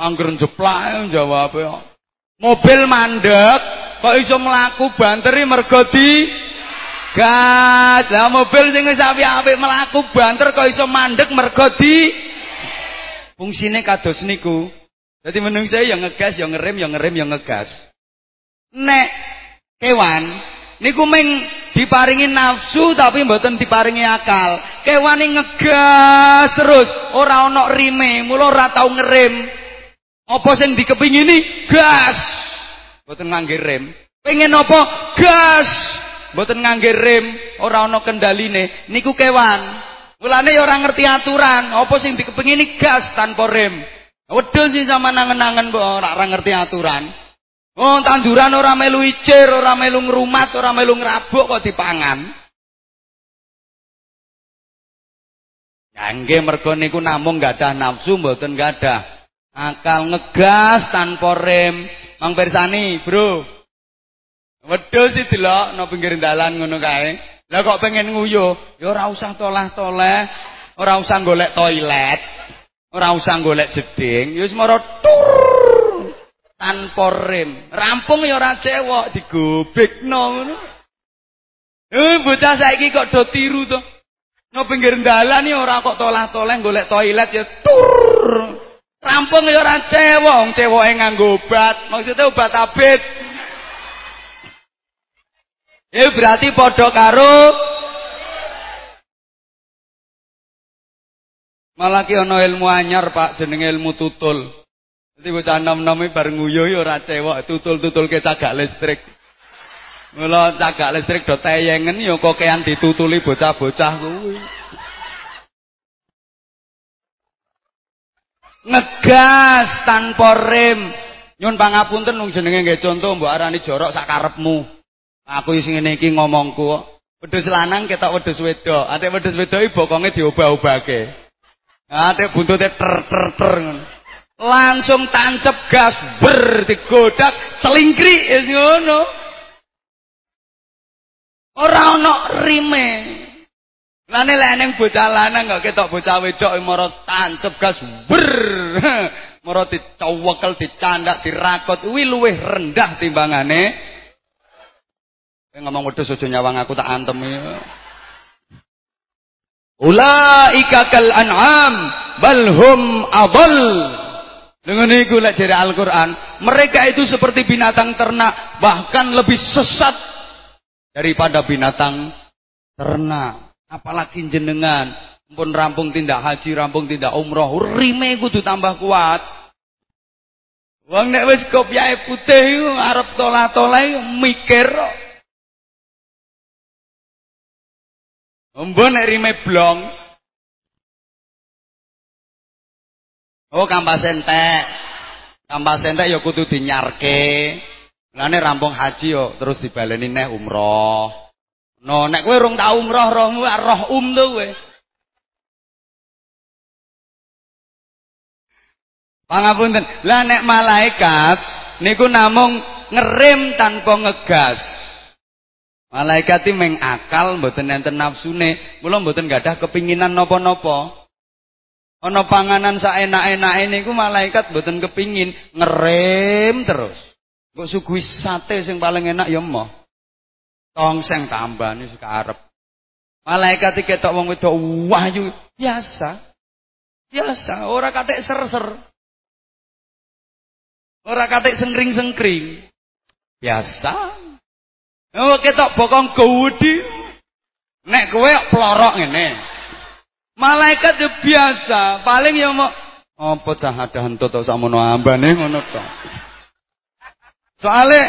Angger jeplak jawab ya. Mobil mandek kok iso mlaku banteri mergo di gas. Mobil sing wis apik-apik mlaku banter kok iso mandek mergo di fungsine kados niku. Dadi menungso ya ngegas ya ngerem ya ngerem ya ngegas. Nek kewan niku meng diparingi nafsu tapi mboten diparingi akal. Kewane ngegas terus, ora ana rime, mula ora tau ngerem. Apa sing dikepingini? Gas. Mboten ngangge rem. Pengen apa? Gas. Mboten ngangge rem, ora ana kendaline. Niku kewan. Mulane ya ora ngerti aturan. Apa sing dikepingini gas tanpa rem. Wedhus sih sama nangen-nangen mbok ora ngerti aturan. Oh, tanduran ora melu icir, ora melu ngrumat, ora melu ngrabuk kok dipangan. Nggih mergo niku namung gadah nafsu mboten gadah Akal ngegas tanpa rem. Mang Bersani, Bro. Wedhus sih delok no pinggir dalan ngono kae. Lah kok pengen nguyuh, ya ora usah tolah-toleh, ora usah golek toilet, ora usah golek jeding, ya wis mara tur tanpa rem. Rampung ya ora cewek digobekno ngono. Eh bocah saiki kok do tiru to. No pinggir dalan ya ora kok tolah-toleh golek toilet ya tur. Rampung ya ora cewong, cewoke nganggo obat. Maksudnya obat abet. Ya berarti padha karo Malah ki ana ilmu anyar, Pak, jenenge ilmu tutul. Dadi bocah nom-nomi bareng nguyu ya ora cewek, tutul-tutul ke cagak listrik. Mula cagak listrik do teyengen ya kokean ditutuli bocah-bocah kuwi. Ngegas tanpa rem. Nyun pangapunten nung jenenge nggih contoh mbok arani jorok sak karepmu. Aku sing ngene iki ngomongku kok wedhus lanang ketok wedhus wedok. Ate wedhus wedok iki bokonge diobah-obahke ate buntute ter ter ter langsung tancep gas ber digodak celingkri wis ngono. Ora rime Lane leneng bocah lanang kok ketok bocah wedok mara tancep gas ber. Mara dicowekel, dicandak, dirakot kuwi luwih rendah timbangane. Kowe ngomong wedhus aja nyawang aku tak antem ya. Ulaika kal an'am bal hum adall. Dengan itu lek jere Al-Qur'an, mereka itu seperti binatang ternak, bahkan lebih sesat daripada binatang ternak. Apalagi jenengan pun rampung tindak haji, rampung tindak umroh, rime kudu tambah kuat. Wong nek wis kopyae putih arep tolah-tolah mikir kok. Mbon nek rime blong. Oh kampas entek. Kampas entek ya kudu dinyarke. Lane rampung haji yo terus dibaleni neh umroh. No, nek kowe rong tau umroh, rohmu roh um to kowe. Pangapunten. Lah nek malaikat niku namung ngerem tanpa ngegas. Malaikat iki meng akal mboten enten nafsune, mula mboten gadah kepinginan napa-napa. Ana panganan saenak-enake niku malaikat mboten kepingin ngerem terus. Kok suguhi sate sing paling enak ya emoh. Tongseng tambani sekarep. Malaikat iki ketok wong wedok wahyu biasa. Biasa, ora katik ser-ser. Ora katik sengkring-sengkring. Biasa. Oh ketok bokong gawedi. Nek kowe plorok ngene. Malaikat ya biasa, paling ya mau apa cah ada hentut sakmono ambane ngono to. Soale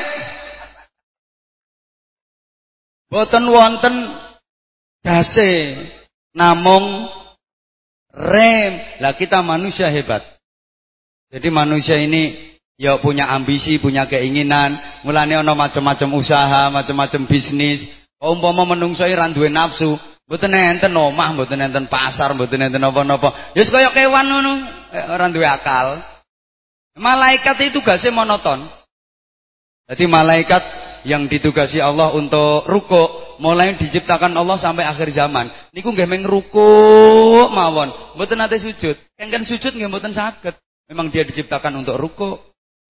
Boten wonten dase namung Rem. Lah kita manusia hebat. Jadi manusia ini ya punya ambisi, punya keinginan, mulane ana macam-macam usaha, macam-macam bisnis. Umpama menungso ra duwe nafsu, mboten enten omah, mboten enten pasar, mboten enten apa-apa. Ya kaya kewan ngono, eh, ora duwe akal. Malaikat itu tugasnya monoton. Jadi malaikat yang ditugasi Allah untuk ruko mulai diciptakan Allah sampai akhir zaman. Niku nggih meng ruko mawon, mboten nate sujud. Kengken sujud nggih mboten saged. Memang dia diciptakan untuk ruko.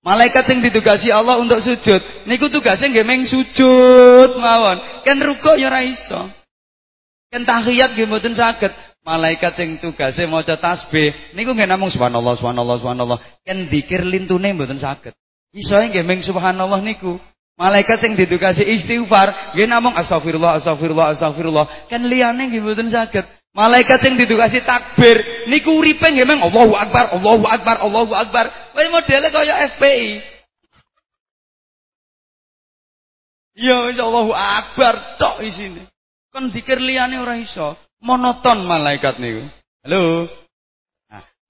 Malaikat yang ditugasi Allah untuk sujud. Niku tugasnya nggih meng sujud mawon. Kan ruko ya ora iso. Kan tahiyat nggih mboten saged. Malaikat sing tugase maca tasbih niku nggih namung subhanallah subhanallah subhanallah. Kan zikir lintune mboten saged. Iso nggih meng subhanallah niku. Malaikat sing ditugasi istighfar nggih namung astagfirullah astagfirullah astagfirullah. Kan liyane nggih mboten saged. Malaikat yang ditugasi takbir niku uripe nggih meng Allahu Akbar, Allahu Akbar, Allahu Akbar. Kaya modele kaya FPI. Ya wis Allahu Akbar tok isine. Kon zikir liyane ora iso. Monoton malaikat niku. Halo.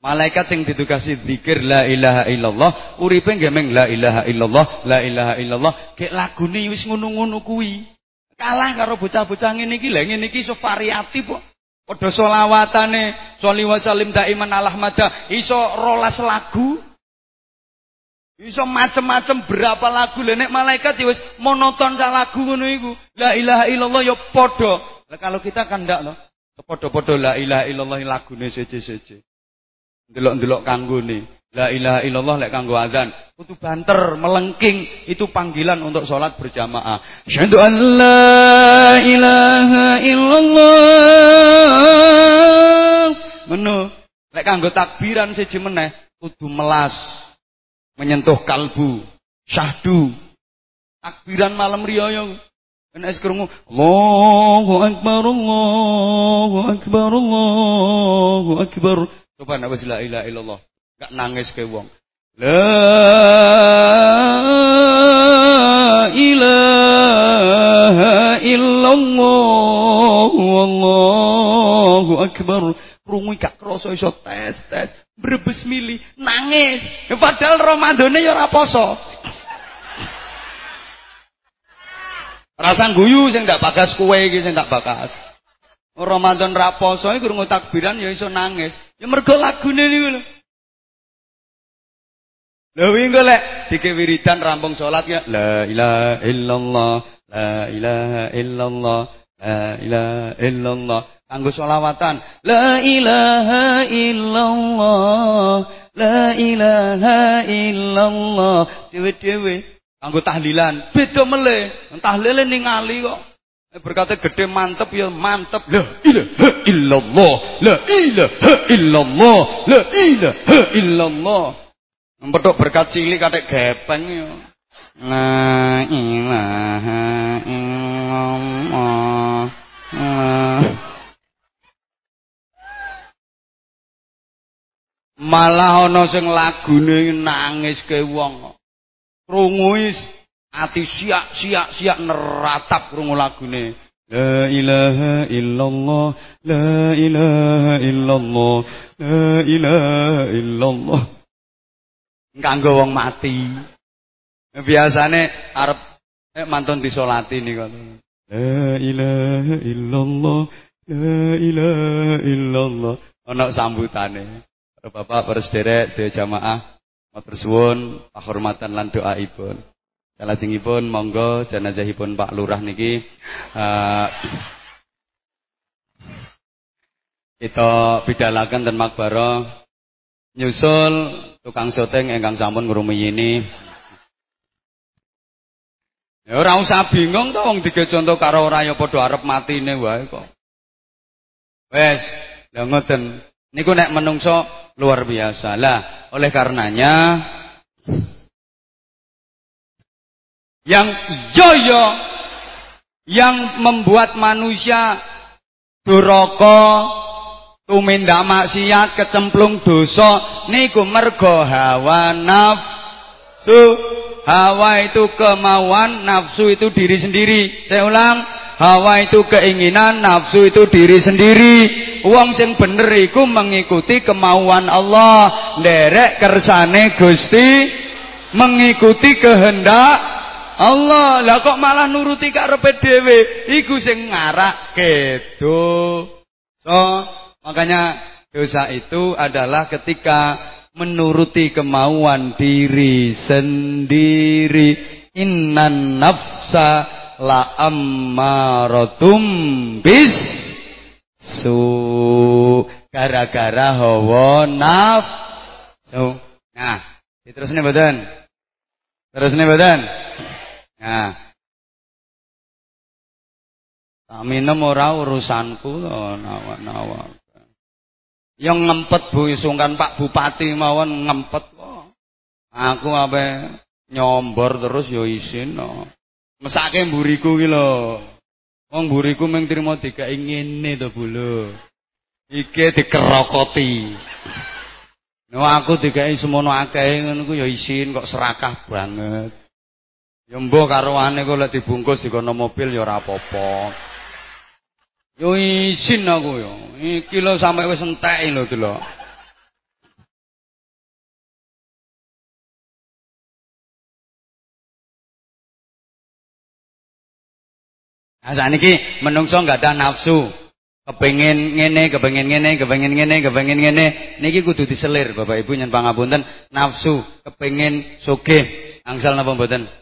Malaikat sing ditugasi zikir la ilaha illallah, uripe nggih meng la ilaha illallah, la ilaha illallah. Kek lagune wis ngono-ngono kuwi. Kalah karo bocah-bocah ngene iki. Lah ngene iki variatif kok. Padha selawatane, sholli wa salim daiman iso rolas lagu. Iso macem-macem berapa lagu lha nek malaikat ya wis monoton sak lagu ngono iku. La ilaha illallah ya padha. Kalau kita kan ndak to. Padha-padha la ilaha illallah lagune seje-seje. Delok-delok kanggone. La ilaha illallah lek kanggo azan. Kudu banter, melengking. Itu panggilan untuk sholat berjamaah. Syahadu an la ilaha illallah. Menu. Lek kanggo takbiran siji meneh. Kudu melas. Menyentuh kalbu. Syahdu. Takbiran malam riyaya. Kan es krungu Allahu akbar Allahu akbar Allahu akbar. Coba nek wis la ilaha illallah. Gak nangis ke wong. La ilaha illallah wallahu akbar. Rungu gak krasa iso tes tes. Brebes mili nangis. Padahal Ramadane ya ora poso. Rasa guyu sing gak bagas kue iki sing gak bakas. Ramadan ra poso iku krungu takbiran ya iso nangis. Ya mergo lagune niku lho. Lha wingi lek dike wiridan rampung salat ya la ilaha illallah la ilaha illallah la ilaha illallah kanggo selawatan la ilaha illallah la ilaha illallah dhewe-dhewe kanggo tahlilan beda meleh tahlile ningali kok berkata gede mantep ya mantep la ilaha illallah la ilaha illallah la ilaha illallah Empethuk berkat cilik katik gepeng yo. La ilaha illallah. Malah ana sing lagune nangis ke wong. Krungu ati siak-siak siak neratap krungu lagune. La ilaha illallah, la ilaha illallah, la ilaha illallah. kanggo wong mati. Biasane arep eh, mantun disolati niku. La ilaha illallah, la ilaha illallah. Ana sambutane. Bapak, para sederek, sedaya jamaah, matur suwun pahormatan lan doaipun. Salajengipun monggo jenazahipun Pak Lurah niki uh, kita ten makbara nyusul tukang syuting ingkang sampun ini. Ya ora usah bingung to wong dige contoh karo ora ya padha arep matine wae kok. Wes, lha ngoten. Niku nek menungso luar biasa. Lah, oleh karenanya yang yoyo yang membuat manusia duraka tumindak maksiat kecemplung dosa niku mergo hawa nafsu. Hawa itu kemauan nafsu itu diri sendiri. Saya ulang Hawa itu keinginan, nafsu itu diri sendiri. Wong sing bener iku mengikuti kemauan Allah, nderek kersane Gusti, mengikuti kehendak Allah. Lah kok malah nuruti karepe dhewe? Iku sing ngarak kedo. So, makanya dosa itu adalah ketika menuruti kemauan diri sendiri. Innan nafsa la ammaratum bis su gara-gara hawa nafsu. Nah, diterusne mboten? Terusne mboten? Nah. Tak minum ora urusanku nawa-nawa. Yang ngempet Bu sungkan Pak Bupati mawon ngempet kok. Aku apa nyombor terus yo isin no. Mesake mburiku ki lho. Wong mburiku mung trimo dikai ngene to, Bu. Iki dikerokoti. No aku dikai semono akeh ngono ku ya isin kok serakah banget. Ya mbok karoane kok lek dibungkus dikono mobil ya ora apa-apa. Yo isin aku yo. Iki lho sampe wis entek lho delok. Nah saniki menungso nggak ada nafsu. Kepengen ngene, kepengen ngene, kepengen ngene, kepengen ngene. Niki kudu diselir Bapak Ibu nyen pangapunten, nafsu kepengen sugih. Angsal napa mboten?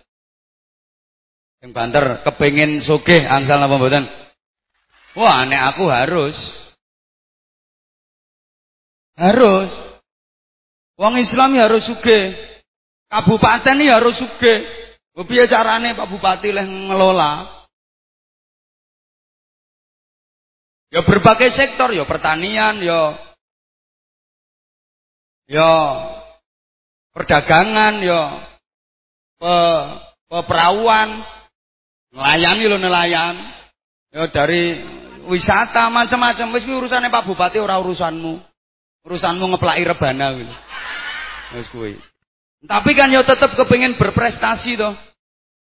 Yang banter kepengen sugih angsal napa mboten? Wah, nek aku harus harus Wong Islam ya harus sugih. Kabupaten ya harus sugih. Piye carane Pak Bupati leh ngelola? Ya berbagai sektor, ya pertanian, ya ya perdagangan, ya pe, peperawan, melayani lo nelayan, ya dari wisata macam-macam. Wis urusannya Pak Bupati ora urusanmu. Urusanmu ngeplaki rebana. Wis. Tapi kan ya tetap kepingin berprestasi toh.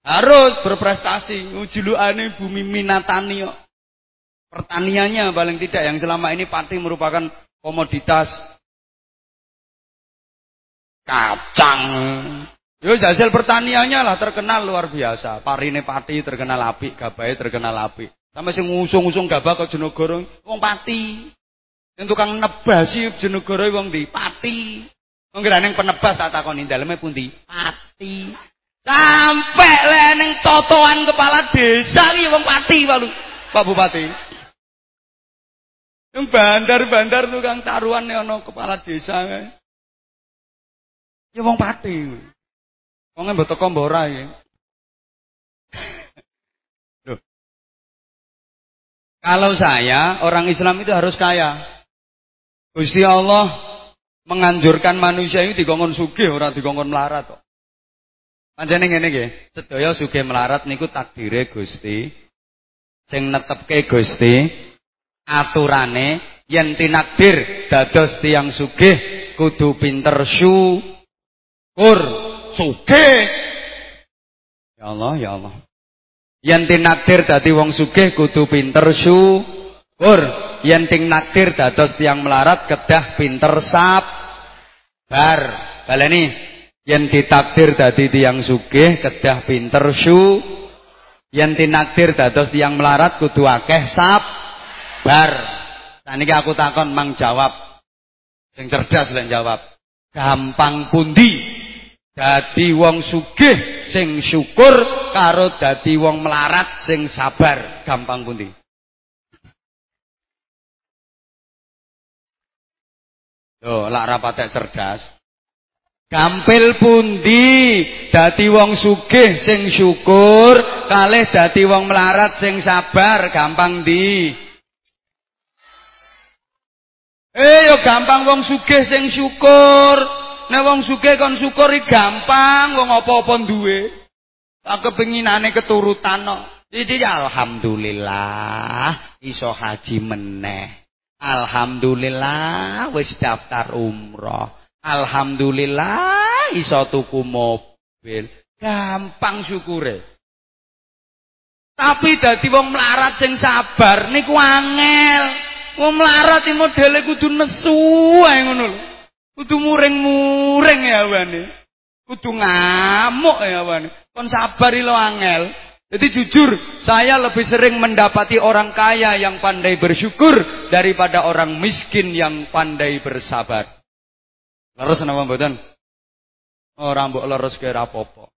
Harus berprestasi. Ujulukane bumi minatani kok. Pertaniannya paling tidak yang selama ini pati merupakan komoditas kacang. Yo hasil pertaniannya lah terkenal luar biasa. Parine pati terkenal api, gabai terkenal api. Sampai sing ngusung-ngusung gabah ke Jenogoro wong pati. Yang tukang nebasi Jenogoro wong di pati. Wong yang penebas tak takoni daleme pundi? Pati. Sampai leneng totoan kepala desa iki wong pati Pak Bupati. Yang bandar-bandar tukang taruhan ono kepala desa. Ya wong pati. Wong mbok teko mbora ya. Loh. Kalau saya orang Islam itu harus kaya. Gusti Allah menganjurkan manusia ini dikongkon sugih ora dikongkon melarat kok. Panjene ngene nggih, sedaya sugih melarat niku takdire Gusti. Sing netepke Gusti, aturane yen tinakdir dados tiang sugih kudu pinter syukur sugih ya Allah ya Allah yen tinakdir dadi wong sugih kudu pinter syukur yen tinakdir dados tiang melarat kedah pinter sabar baleni yen ditakdir dadi tiang sugih kedah pinter syukur yen tinakdir dados tiang melarat kudu akeh sabar Bar. Saniki aku takon mang jawab. Sing cerdas lek jawab. Gampang pundi dadi wong sugih sing syukur karo dadi wong melarat sing sabar. Gampang pundi? Loh, lak rapatek cerdas. Gampil pundi? Dadi wong sugih sing syukur kalih dadi wong melarat sing sabar. Gampang di Eh yo gampang wong sugih sing syukur. Nek wong sugih kon syukuri gampang wong apa-apa duwe. Tak kepinginane keturutan. Jadi alhamdulillah iso haji meneh. Alhamdulillah wis daftar umroh. Alhamdulillah iso tuku mobil. Gampang syukure. Tapi dadi wong melarat sing sabar niku angel. Wong melarat iki modele kudu nesu ae ngono lho. Kudu muring-muring ya awane. Kudu ngamuk ya awane. Kon sabar lo angel. Jadi jujur, saya lebih sering mendapati orang kaya yang pandai bersyukur daripada orang miskin yang pandai bersabar. Leres napa mboten? Ora mbok leres kaya rapopo.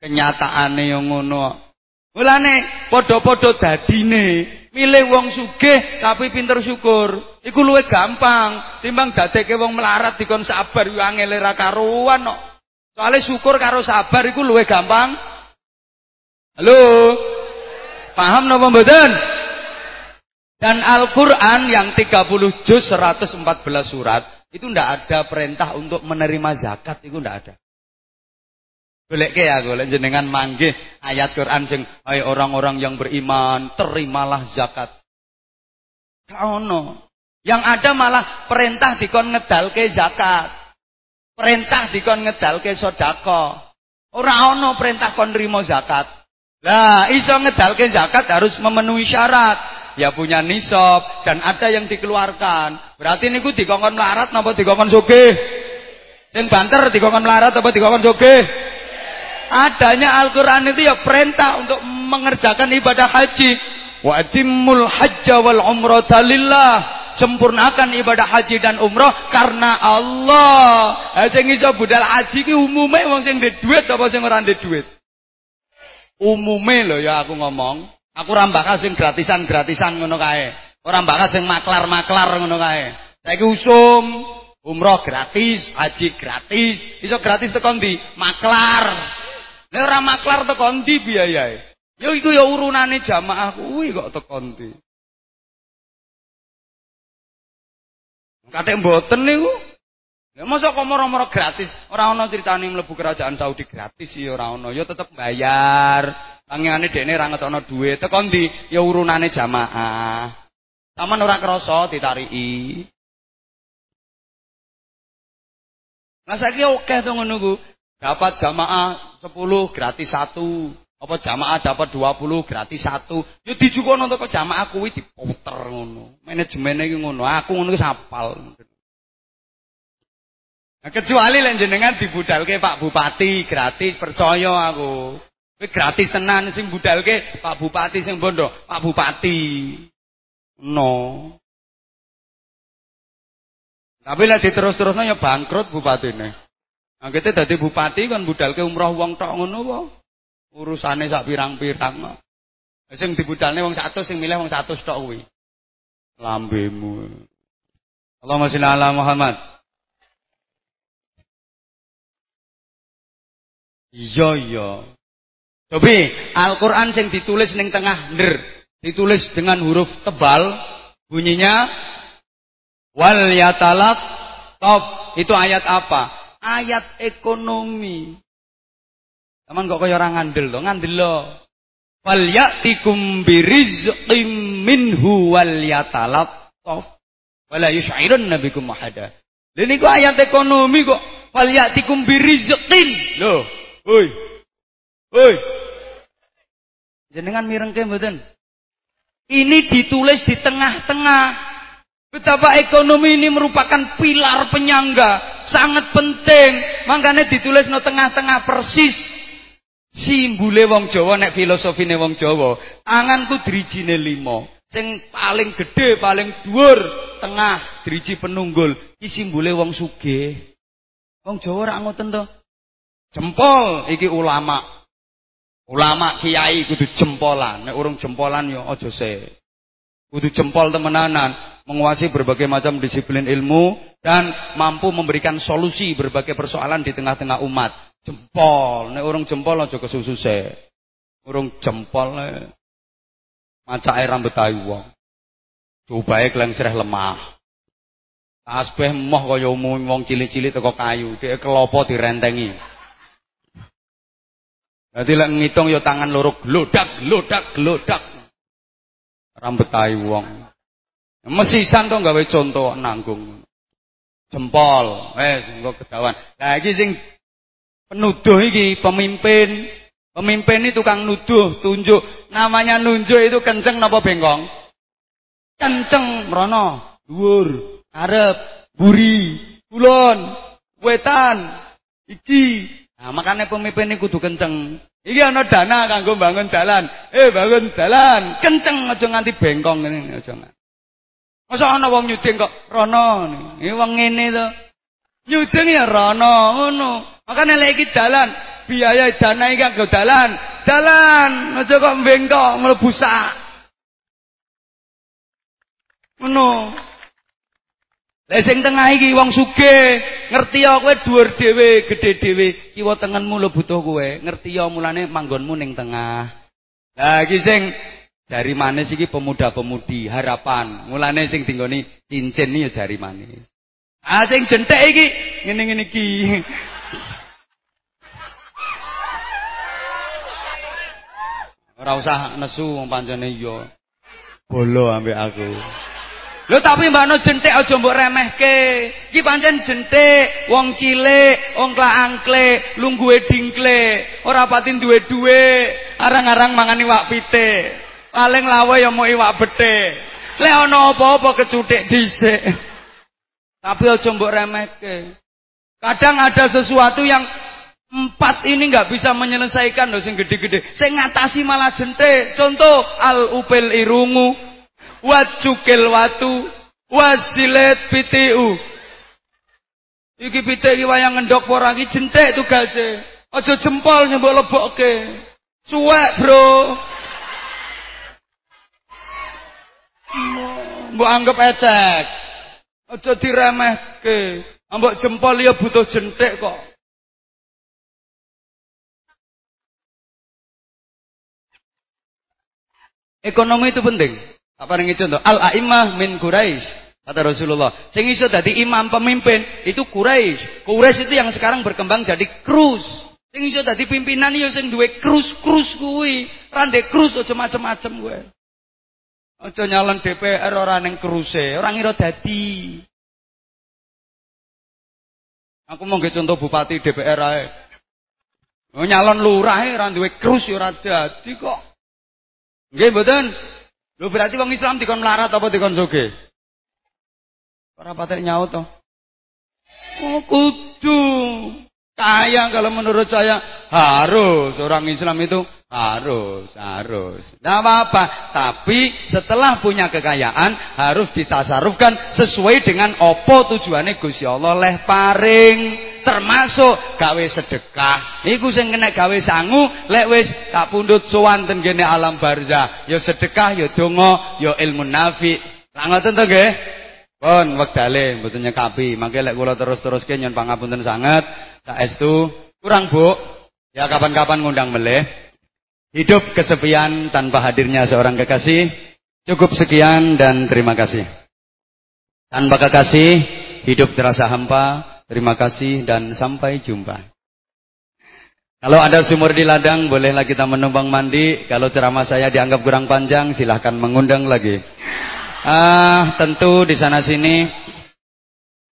Kenyataane yang ngono. Mulane padha-padha dadine milih wong sugih tapi pinter syukur. Iku luwih gampang timbang dadekke wong melarat dikon sabar yo angel ra karuan kok. Soale syukur karo sabar iku luwih gampang Halo? Paham napa mboten? Dan Al-Qur'an yang 30 juz 114 surat itu ndak ada perintah untuk menerima zakat itu ndak ada. Goleke ya golek jenengan manggih ayat Quran sing hai orang-orang yang beriman terimalah zakat. Kaono. Yang ada malah perintah dikon ngedalke zakat. Perintah dikon ngedalke sodako. Ora ono perintah kon nrimo zakat. Lah, iso ngedalke zakat harus memenuhi syarat. Ya punya nisab dan ada yang dikeluarkan. Berarti niku dikongkon melarat napa dikongkon sugih? Sing banter dikongkon melarat apa dikongkon sugih? Adanya Al-Qur'an itu ya perintah untuk mengerjakan ibadah haji. Wa atimul hajja wal umrata lillah. Sempurnakan ibadah haji dan umroh karena Allah. Ha sing iso budal haji ki umume wong sing duwe duit apa sing ora duwe duit? Umume lho ya aku ngomong. Aku ora bakal sing gratisan-gratisan ngono kae. Ora bakal sing maklar-maklar ngono kae. Saiki usum, umroh gratis, haji gratis. Iso gratis teko ndi? Maklar. Nek ora maklar teko ndi biayae? Ya iku ya urunane jamaah kuwi kok teko ndi. Katek mboten niku. Ya masa kok moro-moro gratis? Ora ana critane mlebu kerajaan Saudi gratis ya ora ana. Ya tetep bayar. Tangane dekne ra ngetokno dhuwit. Teko ndi? Ya urunane jamaah. Taman ora krasa ditariki. Nah saiki oke to ngono ku. Dapat jamaah 10 gratis 1. Apa jamaah dapat 20 gratis 1. Ya dijukono teko jamaah kuwi diputer ngono. Manajemen iki ngono. Aku ngono sapal. Nah, kecuali lek jenengan dibudalke Pak Bupati gratis, percaya aku. Kowe gratis tenan sing budalke Pak Bupati sing bondo, Pak Bupati. No. Tapi lek diterus-terusno ya bangkrut bupatine. Anggete dadi bupati kan budalke umroh wong tok ngono kok. Urusane sak pirang-pirang. Sing dibudalne wong 100 sing milih wong 100 tok kuwi. Lambemu. Allahumma sholli ala Muhammad. Iya iya. Tapi Al-Qur'an sing ditulis ning tengah nder, ditulis dengan huruf tebal, bunyinya wal yatalak top. Itu ayat apa? Ayat ekonomi. Taman kok kaya ora ngandel to, ngandel lo. Wal ya'tikum birizqim minhu wal yatalak top. Wala yush'irun nabikum ahada. Lha niku ayat ekonomi kok wal ya'tikum birizqin. Loh, Woi. Woi. Jenengan mirengke mboten? Ini ditulis di tengah-tengah. Betapa ekonomi ini merupakan pilar penyangga, sangat penting. Makanya ditulis no tengah-tengah persis. Simbule wong Jawa nek filosofine wong Jawa, anganku drijine limo. Sing paling gede, paling dhuwur, tengah, driji penunggul. Iki simbole wong sugih. Wong Jawa ora ngoten to. Jempol iki ulama. Ulama kiai kudu jempolan. Nek urung jempolan yo aja se. Kudu jempol temenanan, menguasai berbagai macam disiplin ilmu dan mampu memberikan solusi berbagai persoalan di tengah-tengah umat. Jempol, nek urung jempol aja kesusu se. Urung jempol macake rambut ayu wong. Cobae klengsreh lemah. Tasbih moh kaya umum wong cilik-cilik teko kayu, dhek kelopo direntengi. Dadi lek ngitung ya tangan loro glodak, glodak, glodak. Rambut ayu wong. Mesisan to gawe contoh nanggung. Jempol, wes engko kedawan. Lah iki sing penuduh iki pemimpin Pemimpin ini tukang nuduh, tunjuk. Namanya nunjuk itu kenceng napa bengkong? Kenceng, merono, dhuwur, arep, buri, kulon, wetan, iki. Nah, makanya pemimpin ini kudu kenceng. Iki ana dana kanggo bangun dalan. Eh, bangun dalan. Kenceng aja nganti bengkong ngene aja. Masa ana wong nyuding kok rono. Iki wong ngene to. Nyuding ya rono ngono. Makane lek iki dalan, biaya dana iki kanggo dalan. Dalan, aja kok bengkok mlebu sak. Ngono. Lek sing tengah iki wong sugih, ngerti ya kowe dhuwur dhewe, gedhe dhewe, kiwa tengenmu lho butuh kowe. Ngerti ya mulane manggonmu ning tengah. Lah iki sing jari manis iki pemuda-pemudi, harapan. Mulane sing dinggoni cincin ya jari manis. Ah sing jenthek iki ngene-ngene iki. Ora usah nesu wong pancene iya. Bolo ambek aku. Lho tapi mbakno jentik aja mbok remehke. Iki pancen jentik, wong cilik, wong klaangkle, lungguhe dingkle, ora pati duwe dhuwit, arang-arang mangan iwak pite. Paling lawe ya mau iwak bethe. Lek ana apa-apa kecutik dhisik. Tapi aja mbok remehke. Kadang ada sesuatu yang empat ini nggak bisa menyelesaikan loh sing gede-gede. Saya ngatasi malah jentik. Contoh al upil irungu, wajukil watu wasilet PTU iki pitik iki wayang ngendok ora iki jentik tugase. Aja jempol nyembok lebokke. Suwek bro. Mbok anggap ecek. Aja diremehke. Ambok jempol ya butuh jentik kok. Ekonomi itu penting. Apa yang contoh? Al-a'immah min Quraisy. Kata Rasulullah. Sing iso dadi imam pemimpin itu Quraisy. Quraisy itu yang sekarang berkembang jadi krus. Sing iso dadi pimpinan yo sing duwe krus-krus kuwi. Rande krus aja macem-macem kowe. Aja nyalon DPR ora ning kruse, ora ngira dadi. Aku mau contoh bupati DPR ae. Oh, nyalon lurah ora duwe krus yo ora dadi kok. Nggih mboten? Lho berarti wong Islam dikon melarat apa dikon soge? Ora patek nyaut to. Oh kudu. Kaya kalau menurut saya harus orang Islam itu harus, harus. Tidak apa-apa. Tapi setelah punya kekayaan harus ditasarufkan sesuai dengan opo tujuannya Gusti Allah leh paring termasuk gawe sedekah. Iku sing kena gawe sangu lek wis tak pundut sowan ten alam barzah. Ya sedekah, ya donga, ya ilmu nafi. Lah ngoten to nggih? Pun wektale mboten nyekapi. Mangke lek kula terus-teruske nyon pangapunten sanget. Tak estu kurang Bu. Ya kapan-kapan ngundang meleh. Hidup kesepian tanpa hadirnya seorang kekasih. Cukup sekian dan terima kasih. Tanpa kekasih, hidup terasa hampa. Terima kasih dan sampai jumpa. Kalau ada sumur di ladang, bolehlah kita menumpang mandi. Kalau ceramah saya dianggap kurang panjang, silahkan mengundang lagi. Ah, tentu di sana sini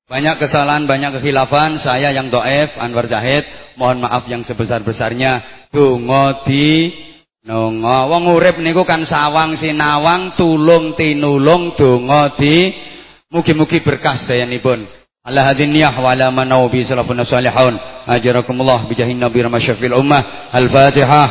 banyak kesalahan, banyak kekhilafan. Saya yang doef, Anwar Zahid, mohon maaf yang sebesar-besarnya. Dungo di Nongo wong urip niku kan sawang sinawang tulung tinulung donga di mugi-mugi berkah sedayanipun. Ala hadin niyah wa manau bi salafun salihun. Ajarakumullah bijahin nabi ramasyafil ummah. Al-Fatihah.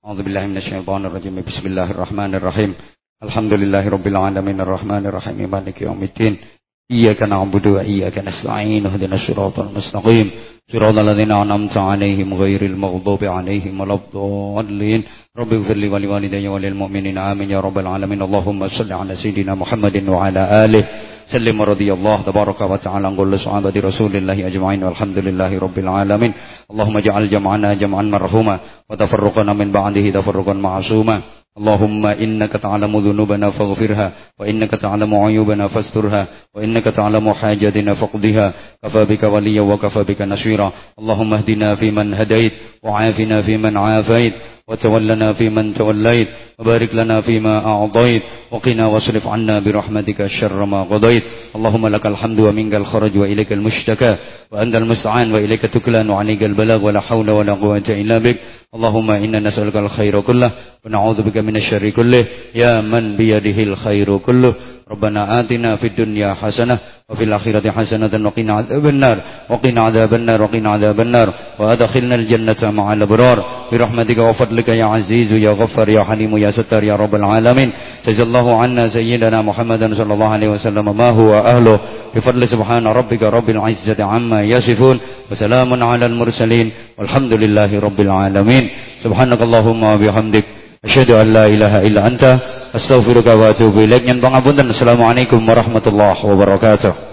A'udzu billahi minasyaitonir rajim. Bismillahirrahmanirrahim. Alhamdulillahirabbil alamin arrahmanirrahim maliki yaumiddin. Iyyaka na'budu wa iyyaka nasta'in. Ihdinas siratal mustaqim. صراط الذين أنعمت عليهم غير المغضوب عليهم ولا الضالين. رب اغفر لي ولوالدي وللمؤمنين. آمين يا رب العالمين. اللهم صل على سيدنا محمد وعلى آله. سلم رضي الله تبارك وتعالى عن كل صحابة رسول الله أجمعين والحمد لله رب العالمين. اللهم اجعل جمعنا جمعا مرحوما وتفرقنا من بعده تفرقا معصوما. اللهم إنك تعلم ذنوبنا فاغفرها وإنك تعلم عيوبنا فاسترها وإنك تعلم حاجتنا فاقضها. كفى بك وليا وكفى بك نصيرا. اللهم اهدنا فيمن هديت وعافنا فيمن عافيت. وتولنا فيمن توليت وبارك لنا فيما أعطيت وقنا واصرف عنا برحمتك الشر ما قضيت. اللهم لك الحمد ومنك الخرج وإليك المشتكى وأنت المستعان وإليك تكلان وعليك البلاغ ولا حول ولا قوة إلا بك. اللهم إنا نسألك الخير كله ونعوذ بك من الشر كله. يا من بيده الخير كله ربنا آتنا في الدنيا حسنة وفي الآخرة حسنة وقنا عذاب النار. وقنا عذاب النار وقنا عذاب النار. وأدخلنا الجنة مع الأبرار. برحمتك وفضلك يا عزيز يا غفر يا حليم يا ستار يا رب العالمين. جزا الله عنا سيدنا محمد صلى الله عليه وسلم. ما هو أهله؟ بفضل سبحان ربك رب العزة عما يصفون. وسلام على المرسلين. والحمد لله رب العالمين. سبحانك اللهم وبحمدك. Asyhadu an la ilaha illa anta astaghfiruka wa atubu ilaik. Nyen pangapunten. Assalamualaikum warahmatullahi wabarakatuh.